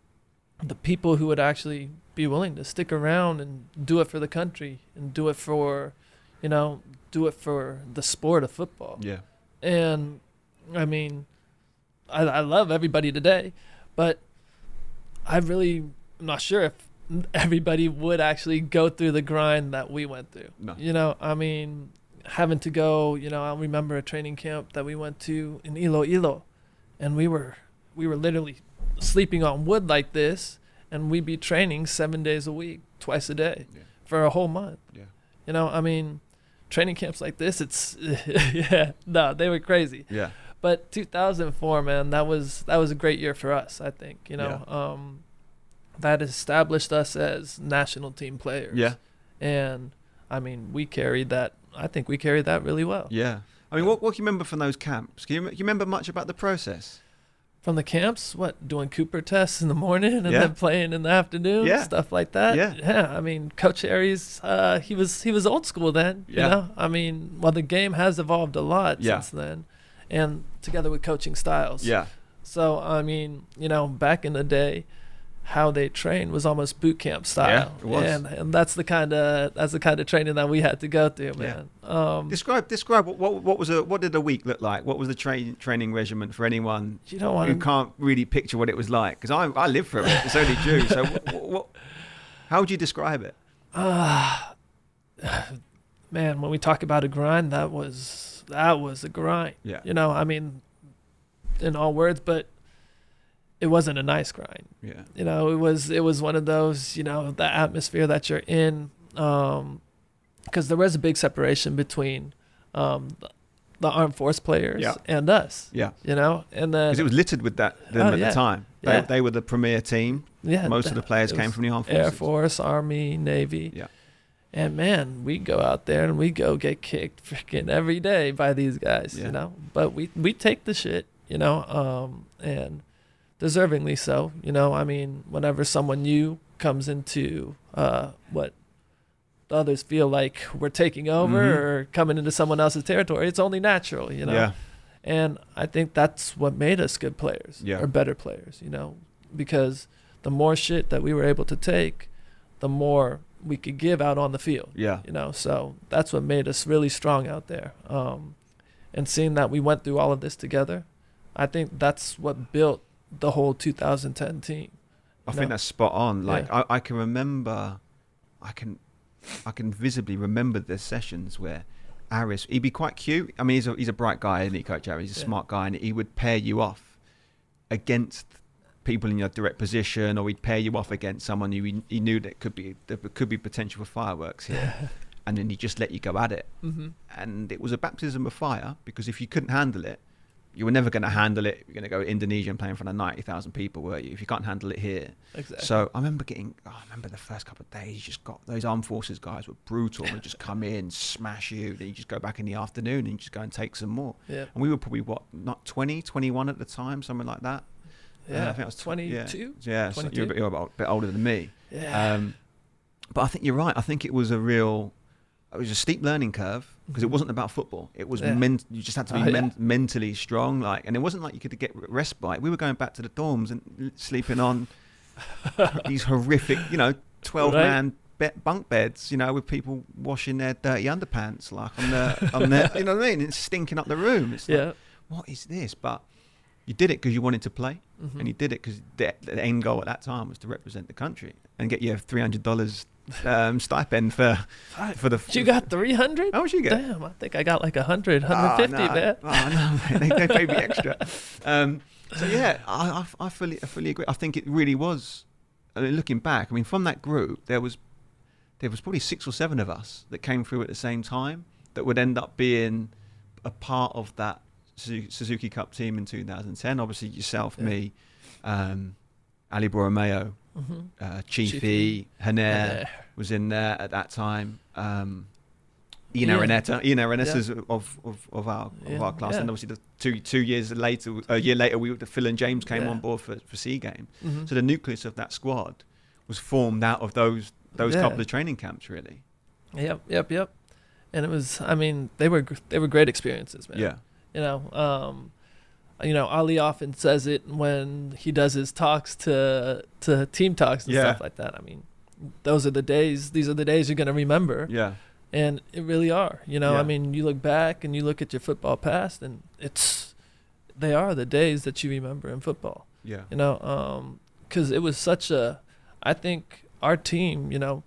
the people who would actually be willing to stick around and do it for the country and do it for, you know, do it for the sport of football. Yeah. And I mean, I, I love everybody today, but I really am not sure if everybody would actually go through the grind that we went through. No. You know, I mean, having to go, you know, I remember a training camp that we went to in Iloilo and we were we were literally sleeping on wood like this and we'd be training 7 days a week, twice a day Yeah. for a whole month. Yeah. You know, I mean, training camps like this, it's yeah, no, they were crazy. Yeah. But 2004, man, that was that was a great year for us. I think you know, um, that established us as national team players. Yeah. and I mean, we carried that. I think we carried that really well. Yeah. I mean, what, what can you remember from those camps? Can you, can you remember much about the process? From the camps, what doing Cooper tests in the morning and Yeah. then playing in the afternoon, Yeah. stuff like that. Yeah. yeah. I mean, Coach Aris, uh, he was he was old school then. Yeah. You know, I mean, well, the game has evolved a lot Yeah. since then, and together with coaching styles. Yeah. So I mean, you know, back in the day, how they trained was almost boot camp style. it was. And and that's the kind of that's the kind of training that we had to go through, man. Um, Describe describe what, what what was a what did a week look like? What was the train training regimen for anyone you don't who to. can't really picture what it was like? Because I I lived through it. It's only due. So what, what, how would you describe it? Uh, man, when we talk about a grind, that was that was a grind. Yeah. You know, I mean, in all words, but it wasn't a nice grind. Yeah. you know it was it was one of those you know the atmosphere that you're in um because there was a big separation between um the, armed force players Yeah. and us Yeah. you know and then Because it was littered with that them Oh, at yeah. the time. They, Yeah. they were the premier team. yeah Most of the players came from the armed forces. air force army navy Yeah. and man we go out there and we go get kicked freaking every day by these guys Yeah. you know but we we take the shit you know um and deservingly so you know i mean whenever someone new comes into uh what the others feel like we're taking over Mhm. or coming into someone else's territory it's only natural you know Yeah. and I think that's what made us good players Yeah. or better players, you know, because the more shit that we were able to take, the more we could give out on the field, Yeah. you know. So that's what made us really strong out there. Um, and seeing that we went through all of this together, I think that's what built the whole 2010 team. I No. think that's spot on. Like I, I can remember, I can, I can visibly remember the sessions where Aris, he'd be quite cute. I mean, he's a he's a bright guy, isn't he, Coach Aris? He's a Yeah. smart guy, and he would pair you off against people in your direct position, or he'd pair you off against someone who he, he knew that could be there could be potential for fireworks here, and then he just let you go at it. Mm-hmm. And it was a baptism of fire because if you couldn't handle it, you were never going to handle it. You're going to go to Indonesia and play in front of 90,000 people, were you? If you can't handle it here. Exactly. So I remember getting, oh, I remember the first couple of days, you just got those armed forces guys were brutal. They just come in, smash you. Then you just go back in the afternoon and you just go and take some more. yeah. And we were probably, what, not 20, 21 at the time, something like that. Uh, Yeah. I think I was tw- yeah. 22. Yeah, so you're, a bit, you're a bit older than me. Yeah. Um, but I think you're right. I think it was a real, it was a steep learning curve because it wasn't about football. It was Yeah. men- you just had to be Oh, yeah. mentally strong. Like, and it wasn't like you could get respite. We were going back to the dorms and sleeping on these horrific, you know, twelve Right. man be- bunk beds. You know, with people washing their dirty underpants, like on the on their, you know what I mean? It's stinking up the room. It's like, yeah. what is this? But you did it because you wanted to play Mhm. and you did it because the, the end goal at that time was to represent the country and get your three hundred dollars um, stipend for for the. You got 300? How much you get? Damn, I think I got like 100, Oh, 150, no. man. Oh no, man. they, they paid me extra. Um, so yeah, I, I, I fully I fully agree. I think it really was. I mean, looking back, I mean, from that group, there was there was probably six or seven of us that came through at the same time that would end up being a part of that Suzuki Cup team in 2010. Obviously, yourself, Yeah. me, um, Ali Borromeo, Mm-hmm. uh, Chieffy. Haner was in there at that time. Um, Ian Yeah. Araneta, Ian Araneta Yeah. is of, of, of our of our class, yeah. and obviously the two two years later, a year later, we Phil and James came Yeah. on board for for Sea Game. Mm-hmm. So the nucleus of that squad was formed out of those those Yeah. couple of training camps, really. Yep, yep, yep. and it was. I mean, they were they were great experiences, man. Yeah. You know, um, you know, Ali often says it when he does his talks to to team talks and Yeah. stuff like that. I mean, those are the days. These are the days you're gonna remember, Yeah. and it really are. You know, Yeah. I mean, you look back and you look at your football past, and it's they are the days that you remember in football. Yeah. You know, because it was such a. I think our team, you know,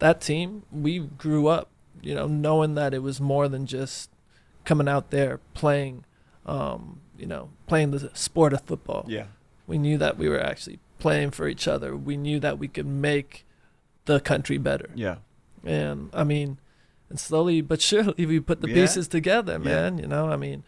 that team, we grew up, you know, knowing that it was more than just coming out there playing, um, you know, playing the sport of football. Yeah. We knew that we were actually playing for each other. We knew that we could make the country better. Yeah. And I mean, and slowly but surely we put the Yeah. pieces together, Yeah. man. You know, I mean,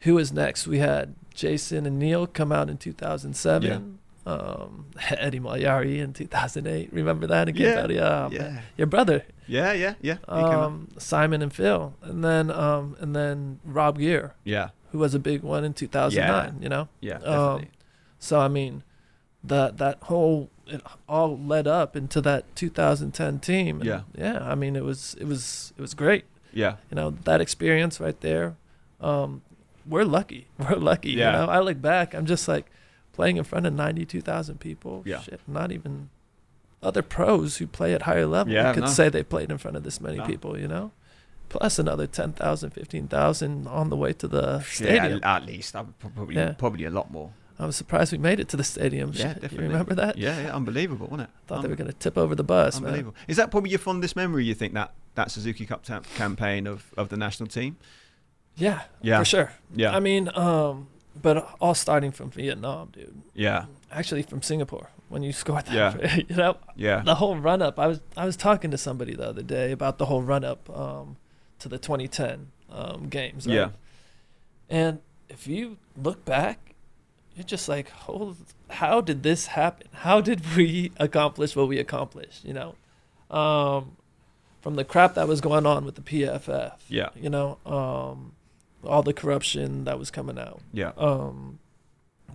who was next? We had Jason and Neil come out in 2007. Um, Eddie Magliari in 2008. Remember that again, Yeah. Yeah. Your brother, Yeah. Yeah. Yeah. He came up. um, Simon and Phil, and then um, and then Rob Gier, Yeah. Who was a big one in 2009. You know, Yeah. Um, so I mean, that that whole it all led up into that 2010 team. and Yeah. yeah. I mean, it was it was it was great. yeah. You know, that experience right there. Um, we're lucky. We're lucky. Yeah. You know, I look back. I'm just like playing in front of 92,000 people. Yeah. Shit, not even other pros who play at higher level Yeah, could no. say they played in front of this many No. people. You know, plus another 10,000, 15,000 on the way to the stadium. Yeah, at least. Probably Yeah. probably a lot more. I was surprised we made it to the stadium. Yeah, definitely. You remember that? Yeah, yeah, unbelievable, wasn't it? Thought they were going to tip over the bus, man. Unbelievable. Is that probably your fondest memory? You think that that Suzuki Cup ta- campaign of, of the national team? Yeah, Yeah, for sure. yeah, I mean, um, but all starting from Vietnam, dude. yeah, Actually, from Singapore when you scored that. Yeah. you know, yeah, the whole run up. I was I was talking to somebody the other day about the whole run up um, to the 2010 um, games. Right? yeah, And if you look back, you're just like, "Hold, how did this happen? How did we accomplish what we accomplished?" You know, um, from the crap that was going on with the PFF. yeah, You know, um, all the corruption that was coming out. yeah, Um,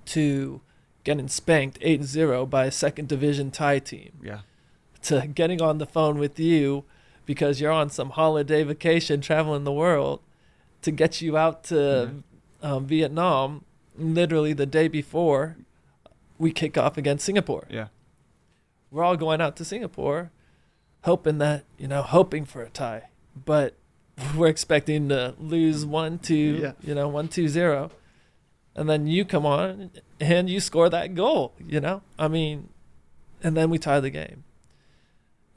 to getting spanked 8-0 by a second division Thai team yeah, to getting on the phone with you because you're on some holiday vacation traveling the world to get you out to um, Vietnam literally the day before we kick off against Singapore. yeah, We're all going out to Singapore hoping that, you know, hoping for a tie, but we're expecting to lose 1 2, Yeah. you know, one two zero, And then you come on and you score that goal, you know? I mean, and then we tie the game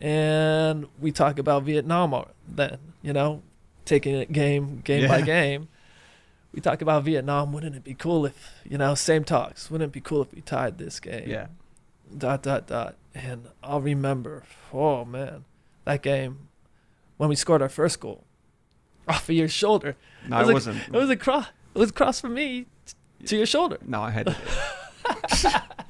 and we talk about Vietnam then, you know, taking it game game by game. We talk about Vietnam. Wouldn't it be cool if you know same talks? Wouldn't it be cool if we tied this game? yeah, Dot dot dot. And I'll remember. Oh man, that game when we scored our first goal off of your shoulder. No, It it, was wasn't. It was a cross. It was across from me t- to your shoulder. no, I had.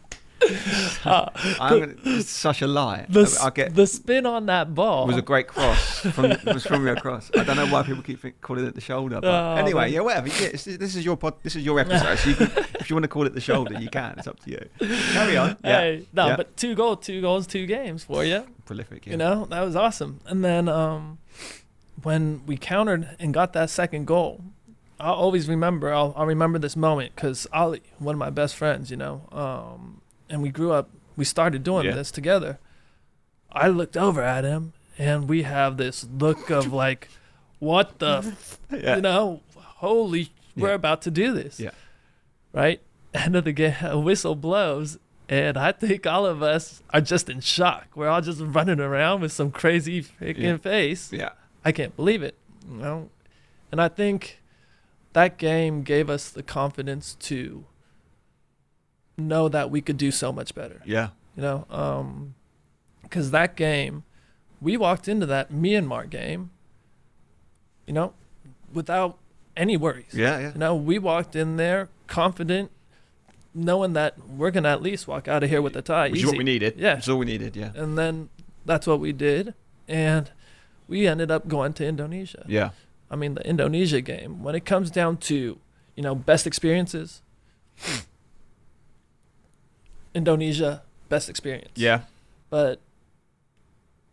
Uh, I'm gonna, it's such a lie. the, I, get. the spin on that ball It was a great cross from it was from your cross. I don't know why people keep think, calling it the shoulder. But Oh, anyway, man. yeah, whatever. Yeah, this is your pod. This is your episode. so you can, if you want to call it the shoulder, you can. It's up to you. Carry on. Yeah, Hey, no, Yeah. but two goals, two goals, two games for you. prolific. Yeah. You know, that was awesome. And then um, when we countered and got that second goal, I'll always remember. I'll, I'll remember this moment because Ali, one of my best friends, you know, um, and we grew up. We started doing Yeah. this together. I looked over at him, and we have this look of like, "What the, f-? yeah. you know, holy, we're Yeah. about to do this." Yeah. Right. End of the game, a whistle blows, and I think all of us are just in shock. We're all just running around with some crazy freaking face. yeah. I can't believe it. You know? And I think that game gave us the confidence to know that we could do so much better. Yeah. You know, um, because that game, we walked into that Myanmar game, you know, without any worries. Yeah. Yeah. You know, we walked in there confident, knowing that we're gonna at least walk out of here with a tie. Which is what we needed. Yeah. All we needed. Yeah. And then that's what we did, and we ended up going to Indonesia. Yeah. I mean, the Indonesia game. When it comes down to, you know, best experiences, Indonesia best experience. Yeah. But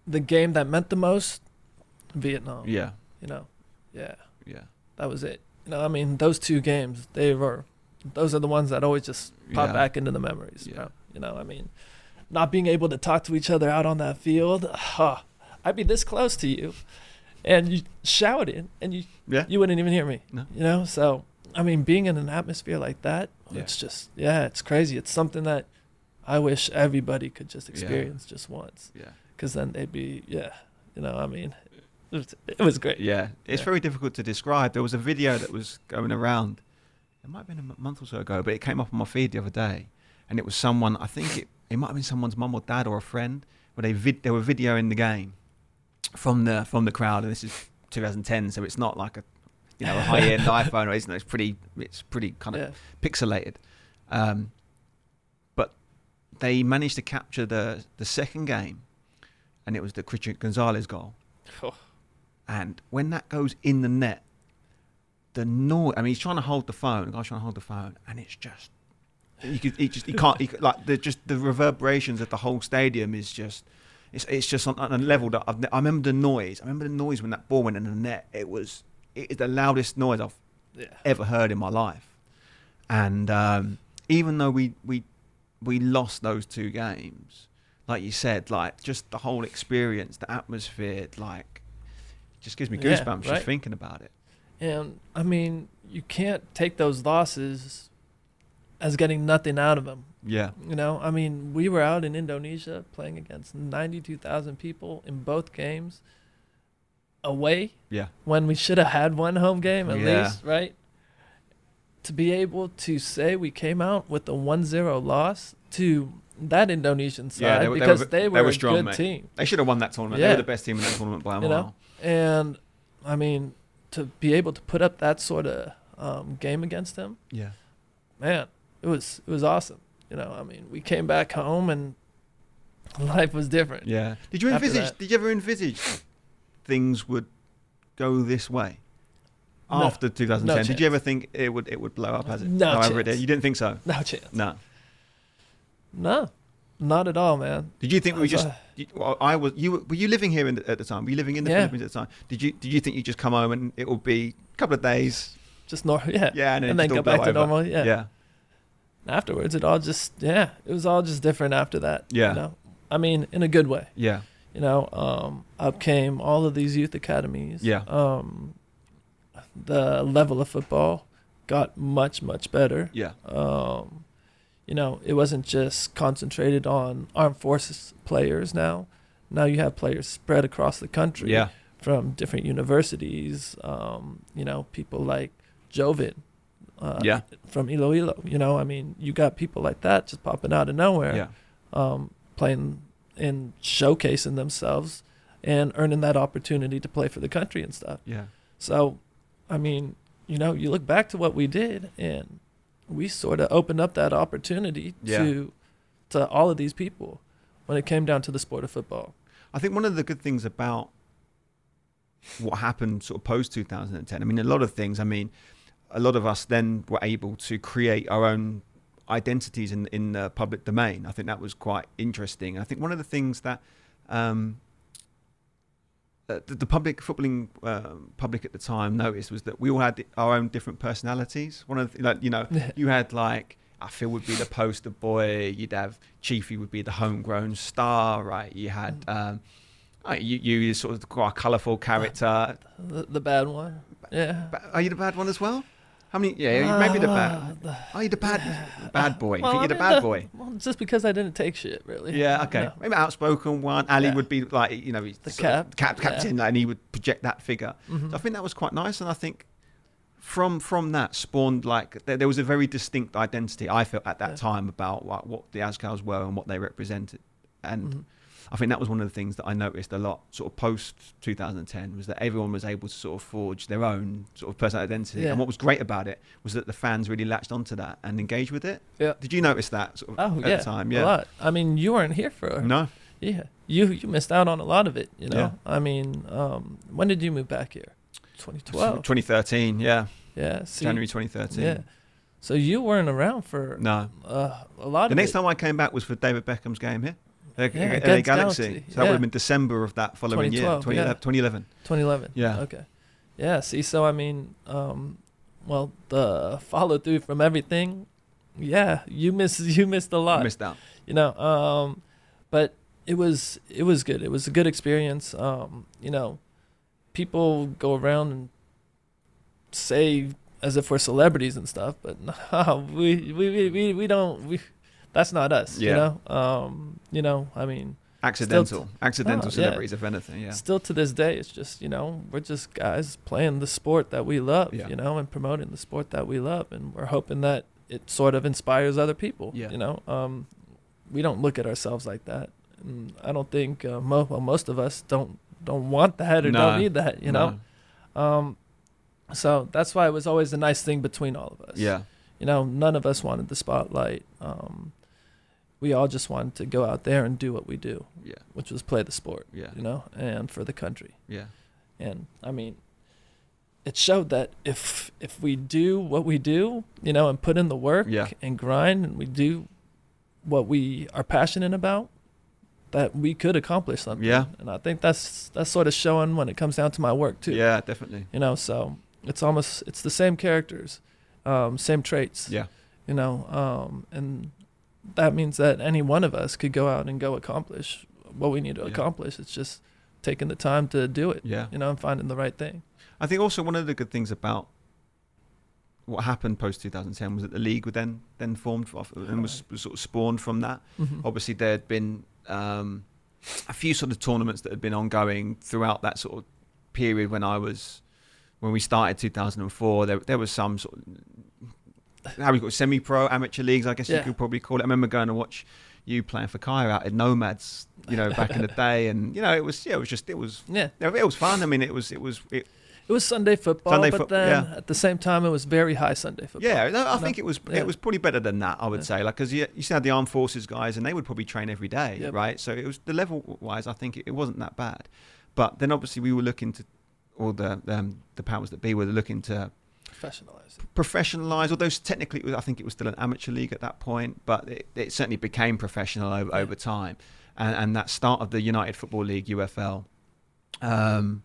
the game that meant the most, Vietnam. Yeah. You know, yeah, Yeah. that was it. You know, I mean, those two games, they were, those are the ones that always just pop Yeah. back into the memories. Yeah. Bro. You know, I mean, not being able to talk to each other out on that field, huh, I'd be this close to you, and you shouted, and you Yeah. you wouldn't even hear me. No. You know, so I mean, being in an atmosphere like that, Yeah. it's just yeah, it's crazy. It's something that I wish everybody could just Yeah. experience just once, Yeah. because then they'd be yeah, you know, I mean, it was, it was great. Yeah, it's Yeah. very difficult to describe. There was a video that was going around. It might have been a month or so ago, but it came up on my feed the other day, and it was someone. I think it it might have been someone's mum or dad or a friend, where they vid- they were videoing the game from the from the crowd, and this is 2010, so it's not like a you know a high end iPhone or isn't it? It's pretty it's pretty kind of Yeah, pixelated. Um, they managed to capture the the second game, and it was the Cristian Gonzales goal. Oh. And when that goes in the net, the noise. I mean, he's trying to hold the phone. The guy's trying to hold the phone, and it's just you could, he just, he can't, he, like the just the reverberations of the whole stadium is just. It's, it's just on, on a level that I've, i remember the noise. I remember the noise when that ball went in the net. It was it is the loudest noise I've yeah, ever heard in my life. And um, even though we, we we lost those two games, like you said, like just the whole experience, the atmosphere, like just gives me Yeah, goosebumps right. just thinking about it. and I mean, you can't take those losses as getting nothing out of them. Yeah, You know, I mean, we were out in Indonesia playing against 92,000 people in both games away yeah, when we should have had one home game at Yeah. least, right? To be able to say we came out with a 1-0 loss to that Indonesian side Yeah, they were- they because were- they they were, a strong, good mate. team. they should have won that tournament. They were the best team in that tournament by a You know? And I mean, to be able to put up that sort of um, game against them, Yeah, man, it was it was awesome. You know, I mean, we came back home and life was different. yeah. Did you envisage? Did you ever envisage things would go this way? No. After 2010, No did you ever think it would it would blow up as it? No however it chance. did? You didn't think so? No chance. No. No, not at all, man. Did you think we just? you- well, I was. You were- you living here in the, at the time? Were you living in the Yeah. Philippines at the time? Did you? Did you think you just come home and it will be a couple of days? just normal, yeah. Yeah, and then, and then go back to over? normal, yeah. Yeah. Afterwards, it all just yeah, it was all just different after that. Yeah. You know? I mean, in a good way. Yeah. You know, um, up came all of these youth academies. Yeah. Um, the level of football got much much better. Yeah. Um, you know, it wasn't just concentrated on armed forces players now. Now you have players spread across the country Yeah. from different universities. Um, you know, people like Jovid. Uh, Yeah. From Iloilo. You know, I mean, you got people like that just popping out of nowhere, Yeah. um, playing and showcasing themselves and earning that opportunity to play for the country and stuff. Yeah. So, I mean, you know, you look back to what we did, and we sort of opened up that opportunity Yeah. to to all of these people when it came down to the sport of football. I think one of the good things about what happened sort of post 2010, I mean, a lot of things, I mean, a lot of us then were able to create our own identities in, in the public domain. I think that was quite interesting. I think one of the things that um, uh, the, the public footballing um public at the time noticed was that we all had our own different personalities. One of the, like you know you had like I feel would be the poster boy. You'd have Chieffy would be the homegrown star, right? You had um, oh, you you sort of quite a colourful character. the, the bad one, yeah. Ba- Are you the bad one as well? How many? Yeah, maybe the bad. Ah, the- Are you the bad bad boy? You Well, you're the bad the- boy? well, just because I didn't take shit, really. Yeah, okay. No. Maybe outspoken one. Ali Yeah. would be like, you know, he's The cap, cap, yeah. captain, and he would project that figure. Mhm. So I think that was quite nice, and I think from from that spawned like there, there was a very distinct identity I felt at that Yeah. time about what, what the Azkals were and what they represented, and Mhm. I think that was one of the things that I noticed a lot, sort of post 2010, was that everyone was able to sort of forge their own sort of personal identity. Yeah. And what was great about it was that the fans really latched onto that and engaged with it. Yeah. Did you notice that sort of Oh at yeah, the time? a lot. I mean, you weren't here for No. Yeah, you you missed out on a lot of it. You know, Yeah. I mean, um, when did you move back here? 2012. 2013. Yeah. Yeah, see, January 2013. Yeah, so you weren't around for No. uh, a lot. Of the next it. time I came back was for David Beckham's game here. Uh, Yeah, LA Galaxy. Galaxy, So that would have been December of that following year, 2012, 2011. yeah. 2011. 2011. Yeah. Okay. Yeah. See, so I mean, um, well, the follow through from everything. Yeah, you miss you missed a lot. Missed out. you know um but it was it was good it was a good experience um you know people go around and say as if we're celebrities and stuff but no we we we, we, we don't we that's not us you know um you know i mean Accidental. Accidental Oh, yeah. celebrities, if anything. Yeah. still to this day it's just you know we're just guys playing the sport that we love Yeah. you know and promoting the sport that we love and we're hoping that it sort of inspires other people Yeah. you know um we don't look at ourselves like that and i don't think uh, mo- well most of us don't don't want that or don't need that you know um so that's why it was always a nice thing between all of us Yeah. you know none of us wanted the spotlight um we all just wanted to go out there and do what we do Yeah. which was play the sport Yeah. you know, and for the country. Yeah. And I mean, it showed that if if we do what we do, you know, and put in the work Yeah. and grind, and we do what we are passionate about, that we could accomplish something. Yeah. And I think that's that's sort of showing when it comes down to my work too. Yeah. Definitely. You know, so it's almost it's the same characters, um, same traits. Yeah. You know, um, and that means that any one of us could go out and go accomplish what we need to Yeah. accomplish. It's just taking the time to do it. Yeah. You know, and finding the right thing. I think also one of the good things about what happened post 2010 was that the league would then then formed off and was, was sort of spawned from that. Mhm. Obviously, there had been um, a few sort of tournaments that had been ongoing throughout that sort of period when I was when we started 2004. There there was some sort of how we got semi-pro amateur leagues, I guess you could probably call it. I remember going to watch you playing for Kaya out in Nomads, you know, back in the day, and you know, it was yeah, it was just it was Yeah, it was fun. I mean, it was it was it, it was Sunday football, Sunday but foot- then yeah. at the same time, it was very high Sunday football. Yeah, no, I No, think it was yeah. it was probably better than that. I would Yeah. say, like, because you you still had the armed forces guys, and they would probably train every day, Yep. right? So it was the level wise, I think it, it wasn't that bad. But then obviously we were looking to, all the um, the powers that be were looking to professionalized. professionalize. Although technically, it was, I think it was still an amateur league at that point, but it, it certainly became professional over, Yeah. over time. And, and that start of the United Football League (UFL) um,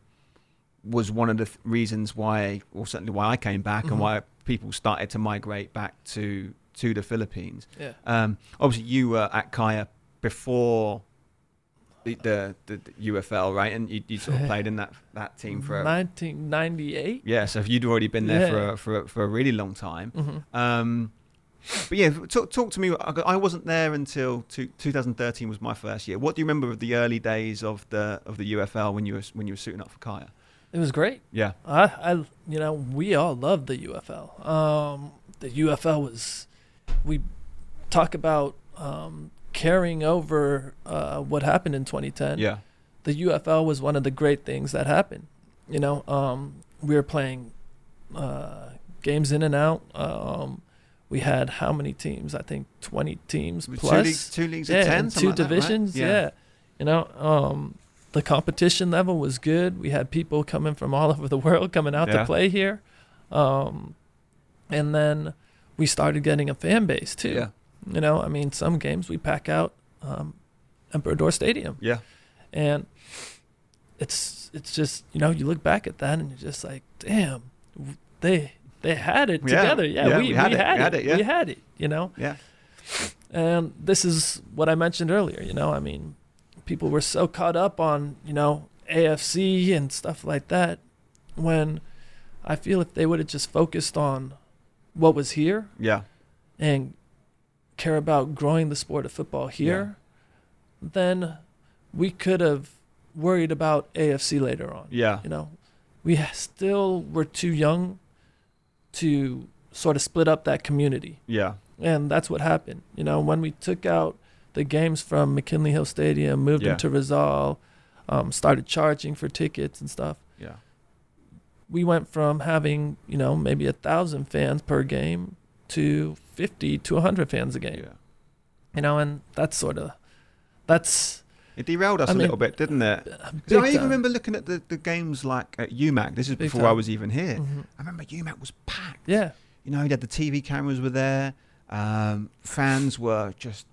was one of the th- reasons why, or certainly why I came back, Mhm. and why people started to migrate back to to the Philippines. Yeah. Um, obviously, you were at Kaya before. The, the, the, UFL, right? And you, you sort of played in that that team for 1998. yeah. So if you'd already been there for a, for a, for a really long time, hmm um, but yeah, talk, talk to me. I I wasn't there until two, 2013 was my first year. What do you remember of the early days of the of the UFL when you were when you were suiting up for Kaya? It was great. Yeah, I, I, you know, we all loved the UFL. Um, the UFL was, we talk about um, carrying over uh, what happened in 2010. yeah, The UFL was one of the great things that happened. You know, um, we were playing uh, games in and out. Um, we had how many teams? I think 20 teams plus. two leagues, two leagues yeah, of ten, two like that, right? divisions. yeah. you know, um, the competition level was good. We had people coming from all over the world coming out Yeah. to play here, um, and then we started getting a fan base too. yeah, You know, I mean, some games we pack out um, Emperador Stadium, yeah, and it's it's just you know you look back at that and you're just like, damn, they they had it Yeah. together. Yeah, Yeah, we, we had it. had, We had it. it, yeah. We had it. You know, yeah, and this is what I mentioned earlier, you know, I mean, people were so caught up on, you know, AFC and stuff like that when I feel if they would have just focused on what was here yeah, and care about growing the sport of football here, then we could have worried about AFC later on. yeah, You know, we still were too young to sort of split up that community. yeah, And that's what happened. You know, when we took out the games from McKinley Hill Stadium, moved Yeah. them to Rizal, um, started charging for tickets and stuff, yeah, we went from having, you know, maybe a thousand fans per game to 50 to 100 fans a game. yeah. You know, and that's sort of, that's It derailed us I a mean, little bit, didn't it? I even time. remember looking at the, the games like at UMAC. This is before I was even here. Mhm. I remember UMAC was packed. Yeah. You know, you had the TV cameras were there. Um, fans were just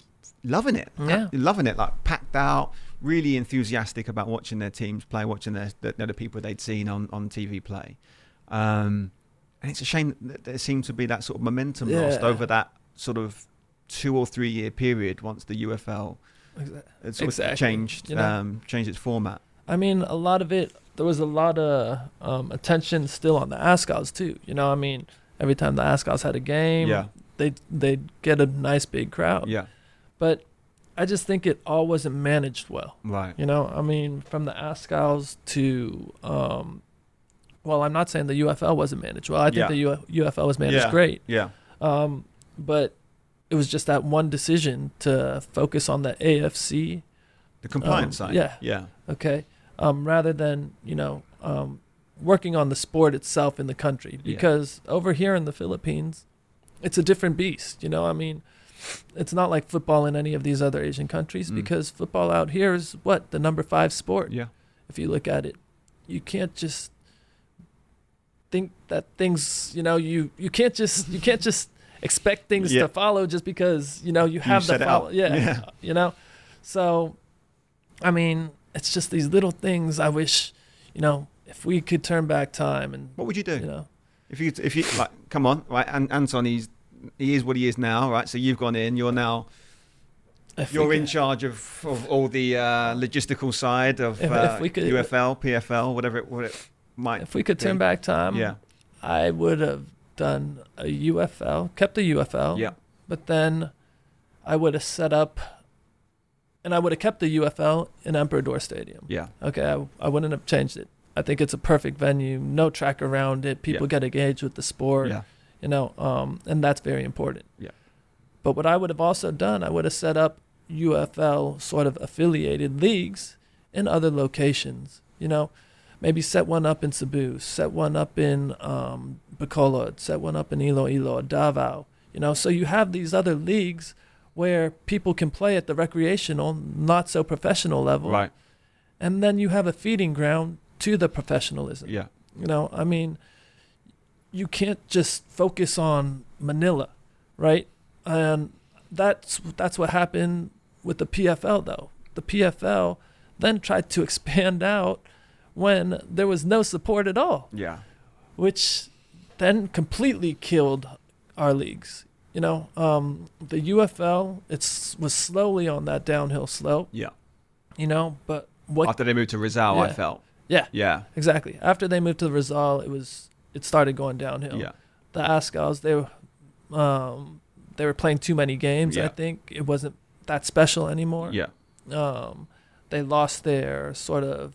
loving it. Yeah. loving it. Like packed out. really enthusiastic about watching their teams play, watching their the, the people they'd seen on on TV play. Um, and it's a shame that there seemed to be that sort of momentum lost over that sort of two or three year period once the UFL sort Exactly. of changed You know? um, changed its format. I mean, a lot of it. There was a lot of um, attention still on the Azkals too. You know, I mean, every time the Azkals had a game, Yeah, they they'd get a nice big crowd. yeah, But I just think it all wasn't managed well. right. You know, I mean, from the Azkals to, um, well, I'm not saying the UFL wasn't managed well. I think Yeah. the U- UFL was managed Yeah. great. Yeah, Um, but it was just that one decision to focus on the AFC, the compliance Um, side. yeah. yeah, okay, um, rather than you know um, working on the sport itself in the country. Yeah. Because over here in the Philippines, it's a different beast. You know, I mean, it's not like football in any of these other Asian countries Mm. because football out here is what the number five sport yeah, if you look at it. You can't just think that things, you know, you you can't just you can't just expect things Yeah. to follow just because you know you have set the follow. Yeah, Yeah. you know. So, I mean, it's just these little things. I wish, you know, if we could turn back time and What would you do you know, if you if you like? Come on, right? And Anton, he's he is what he is now, right? So you've gone in. You're now if you're in could- charge of, of all the uh, logistical side of If- if uh, we could- UFL, PFL, whatever it, what it If we could turn back time, yeah, I would have done a UFL, kept the UFL. yeah, But then I would have set up, and I would have kept the UFL in Emperador Stadium. yeah, Okay, I, I wouldn't have changed it. I think it's a perfect venue, no track around it. People Yeah. get engaged with the sport, yeah, you know, um, and that's very important. Yeah. But what I would have also done, I would have set up UFL sort of affiliated leagues in other locations. You know, maybe set one up in Cebu, set one up in um, Bacolod, set one up in Iloilo, Davao. You know, so you have these other leagues where people can play at the recreational, not so professional level, right, and then you have a feeding ground to the professionalism. yeah, You know, I mean, you can't just focus on Manila, right? And that's that's what happened with the PFL though. The PFL then tried to expand out when there was no support at all, yeah, which then completely killed our leagues. You know, um, the UFL it's was slowly on that downhill slope. yeah. You know, but what After they moved to Rizal, I felt. Yeah. Yeah, Exactly. After they moved to Rizal, it was it started going downhill. yeah, The Azkals, they were um, they were playing too many games. yeah. I think it wasn't that special anymore. yeah, Um, they lost their sort of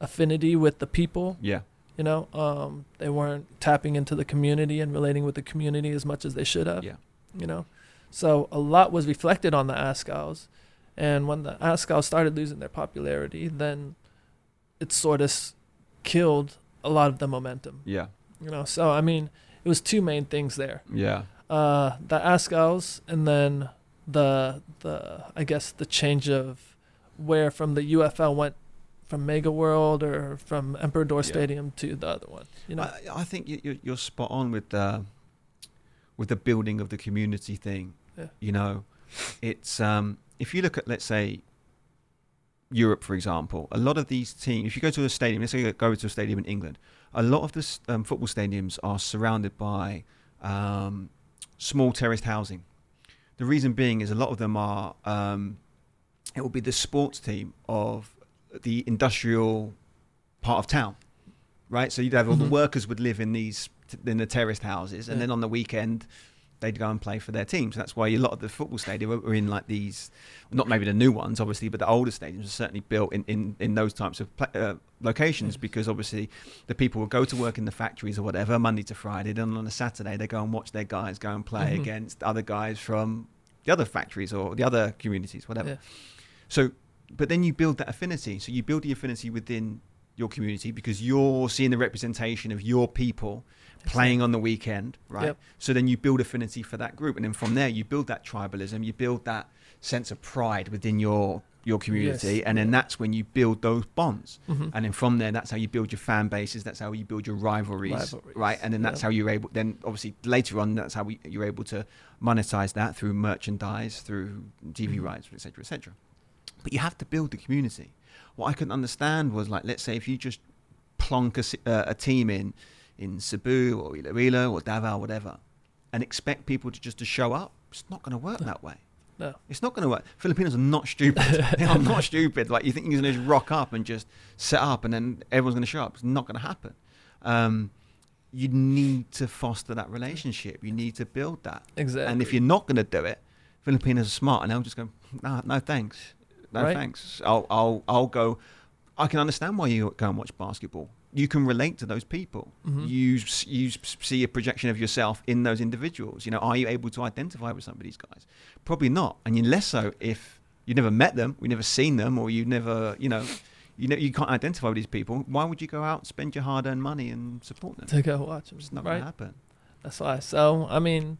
affinity with the people. yeah, You know, um, they weren't tapping into the community and relating with the community as much as they should have. yeah, You know, so a lot was reflected on the Azkals, and when the Azkals started losing their popularity, then it sort of s- killed a lot of the momentum. yeah, You know, so I mean, it was two main things there: yeah, uh, the Azkals, and then the the I guess the change of where from the UFL went from Mega World or from Emperador Yeah. Stadium to the other one. You know, I, I think you, you- you're spot on with the with the building of the community thing. Yeah. You know, it's um, if you look at let's say Europe, for example, a lot of these teams. If you go to a stadium, let's say you go to a stadium in England, a lot of the um, football stadiums are surrounded by um, small terraced housing. The reason being is a lot of them are um, it will be the sports team of the industrial part of town, right? So you'd have all Mhm. the workers would live in these in the terraced houses, and Yeah. then on the weekend they'd go and play for their teams. That's why a lot of the football stadiums were in like these, not maybe the new ones, obviously, but the older stadiums are certainly built in in, in those types of pla- uh, locations because obviously the people would go to work in the factories or whatever Monday to Friday, then on a Saturday they go and watch their guys go and play Mhm. against other guys from the other factories or the other communities, whatever. Yeah. So, but then you build that affinity. So you build the affinity within your community because you're seeing the representation of your people playing on the weekend, right? Yep. So then you build affinity for that group, and then from there you build that tribalism, you build that sense of pride within your your community, Yes. and then that's when you build those bonds. Mhm. And then from there, that's how you build your fan bases. That's how you build your rivalries, Rivalries, right? And then that's yeah. how you're able. Then obviously later on, that's how we, you're able to monetize that through merchandise, through TV Mhm. rights, etc., etc. but you have to build the community. What I couldn't understand was like, let's say if you just plonk a, uh, a team in in Cebu or Iloilo or Davao, whatever, and expect people to just to show up, it's not going to work that way. No. It's not going to work. Filipinos are not stupid. they are not stupid. Like you think you're going to just rock up and just set up, and then everyone's going to show up. It's not going to happen. Um, you need to foster that relationship. You need to build that. Exactly. And if you're not going to do it, Filipinos are smart, and they'll just go, no, no thanks, no Right. thanks. I'll, I'll, I'll go. I can understand why you go and watch basketball. You can relate to those people. Mhm. You you see a projection of yourself in those individuals. You know, are you able to identify with some of these guys? Probably not, and you less so if you never met them, we never seen them, or you never, you know, you know, you can't identify with these people. Why would you go out, and spend your hard-earned money, and support them? to go watch them. It's not right. going to happen. That's why. So I mean,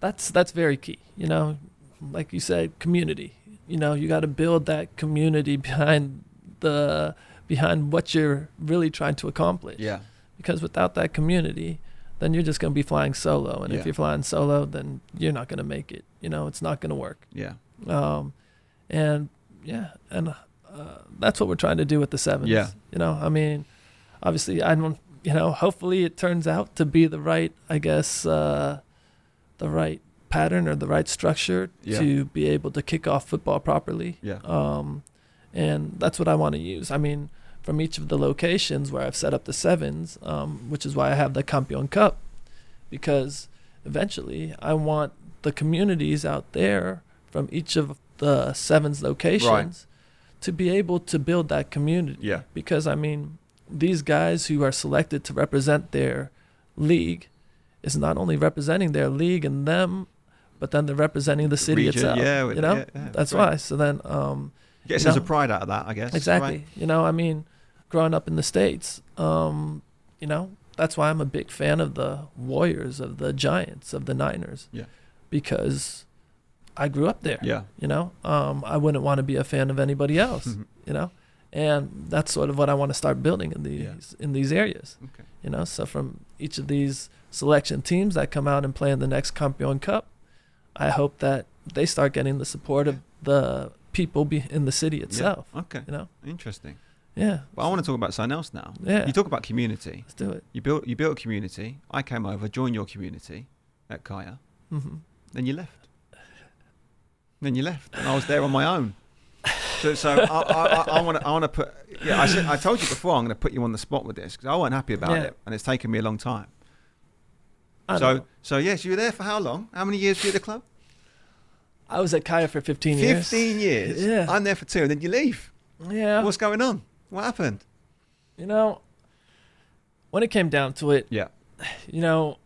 that's that's very key. You know, like you said, community. You know, you got to build that community behind the behind what you're really trying to accomplish. Yeah, Because without that community, then you're just going to be flying solo, and Yeah. if you're flying solo, then you're not going to make it. You know, it's not going to work. yeah, Um, and yeah, and uh, that's what we're trying to do with the sevens. Yeah. You know, I mean, obviously, I don't. You know, hopefully, it turns out to be the right. I guess uh, the right pattern or the right structure Yeah. to be able to kick off football properly. yeah, Um, and that's what I want to use. I mean, from each of the locations where I've set up the sevens, um, which is why I have the Campeon Cup, because eventually I want the communities out there from each of the sevens locations to be able to build that community. yeah, Because I mean, these guys who are selected to represent their league is not only representing their league and them, but then they're representing the city Region, itself. yeah, you know, yeah, yeah, that's great. why. So then, um, Get a sense know. of pride out of that, I guess. exactly. right? You know, I mean, growing up in the states, um, you know, that's why I'm a big fan of the Warriors, of the Giants, of the Niners. Yeah. Because I grew up there. Yeah. You know, um, I wouldn't want to be a fan of anybody else. You know, and that's sort of what I want to start building in these Yeah. in these areas. Okay. You know, so from each of these selection teams that come out and play in the next Campeon Cup, I hope that they start getting the support of the people be in the city itself. Okay. You know, Interesting. yeah. Well, I want to talk about something else now. Yeah. You talk about community. Let's do it. You built you built a community. I came over, joined your community at Kaya. hmm Then you left. Then you left, and I was there on my own. So, so I, I, I, I want to I want to put. Yeah, I said I told you before I'm going to put you on the spot with this because I wasn't happy about Yeah. it, and it's taken me a long time. I so, know. so yes, you were there for how long? How many years were you at the club? I was at Kaya for 15 years. Fifteen years. Yeah. I'm there for two, and then you leave. Yeah. What's going on? What happened? you know, when it came down to it, Yeah. you know,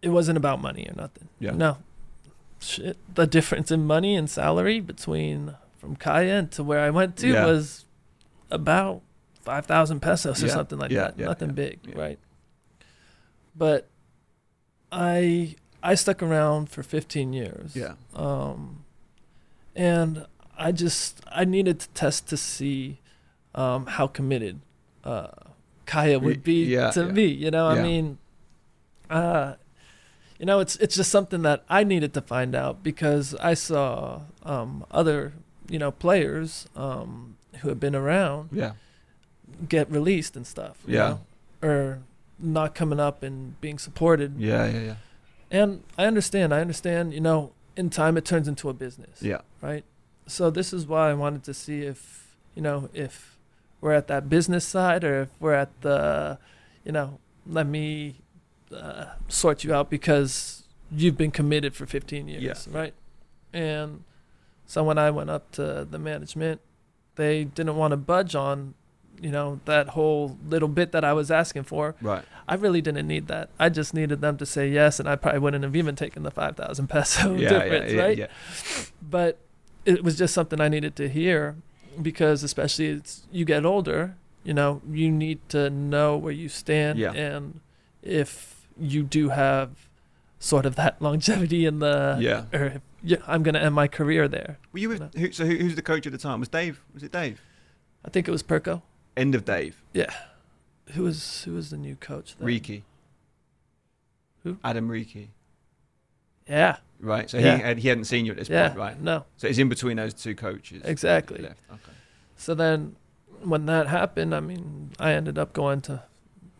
it wasn't about money or nothing. Yeah. No. Shit. The difference in money and salary between from Kaya and to where I went to Yeah. was about 5,000 pesos or Yeah. something like Yeah, that. yeah, Nothing big, right? But I I stuck around for 15 years. Yeah. Um, and I just I needed to test to see um, how committed uh, Kaya would be yeah, to yeah. me. You know. I mean, uh, you know, it's it's just something that I needed to find out because I saw um, other you know players um, who have been around Yeah. get released and stuff. you Yeah. know, or not coming up and being supported. Yeah. Yeah. Yeah. And I understand. I understand. You know, in time it turns into a business Yeah. right? So this is why I wanted to see if you know if we're at that business side or if we're at the, you know, let me uh, sort you out because you've been committed for 15 years, Yeah. right? And so when I went up to the management, they didn't want to budge on, you know, that whole little bit that I was asking for. Right. I really didn't need that. I just needed them to say yes, and I probably wouldn't have even taken the 5,000 peso Yeah. difference, yeah. Yeah. right? Yeah. but it was just something I needed to hear because especially as you get older, you know, you need to know where you stand Yeah. and if you do have sort of that longevity in the Yeah. or if yeah, I'm going to end my career there. Were you with? No. Who, so who, who's the coach at the time? Was Dave? Was it Dave? I think it was Perko. End of Dave. Yeah. Who was who was the new coach then? Reiki. Who? Adam Reiki. Yeah. Right. So Yeah. he had, he hadn't seen you at this Yeah. point, right? No. So it's in between those two coaches. Exactly. Left. Okay. So then, when that happened, I mean, I ended up going to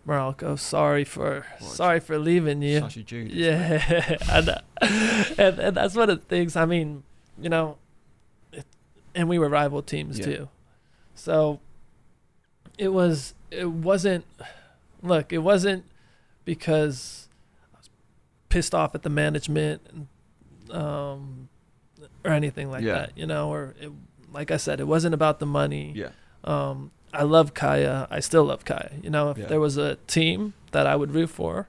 Morocco. Sorry for What? sorry for leaving you. Such a Judas. Yeah, and, uh, and and that's one of the things. I mean, you know, it, and we were rival teams Yeah. too, so it was it wasn't. Look, it wasn't because I was pissed off at the management, and, um, or anything like Yeah. that. You know, or it, like I said, it wasn't about the money. Yeah. Um, I love Kaya. I still love Kaya. You know, if Yeah. there was a team that I would root for,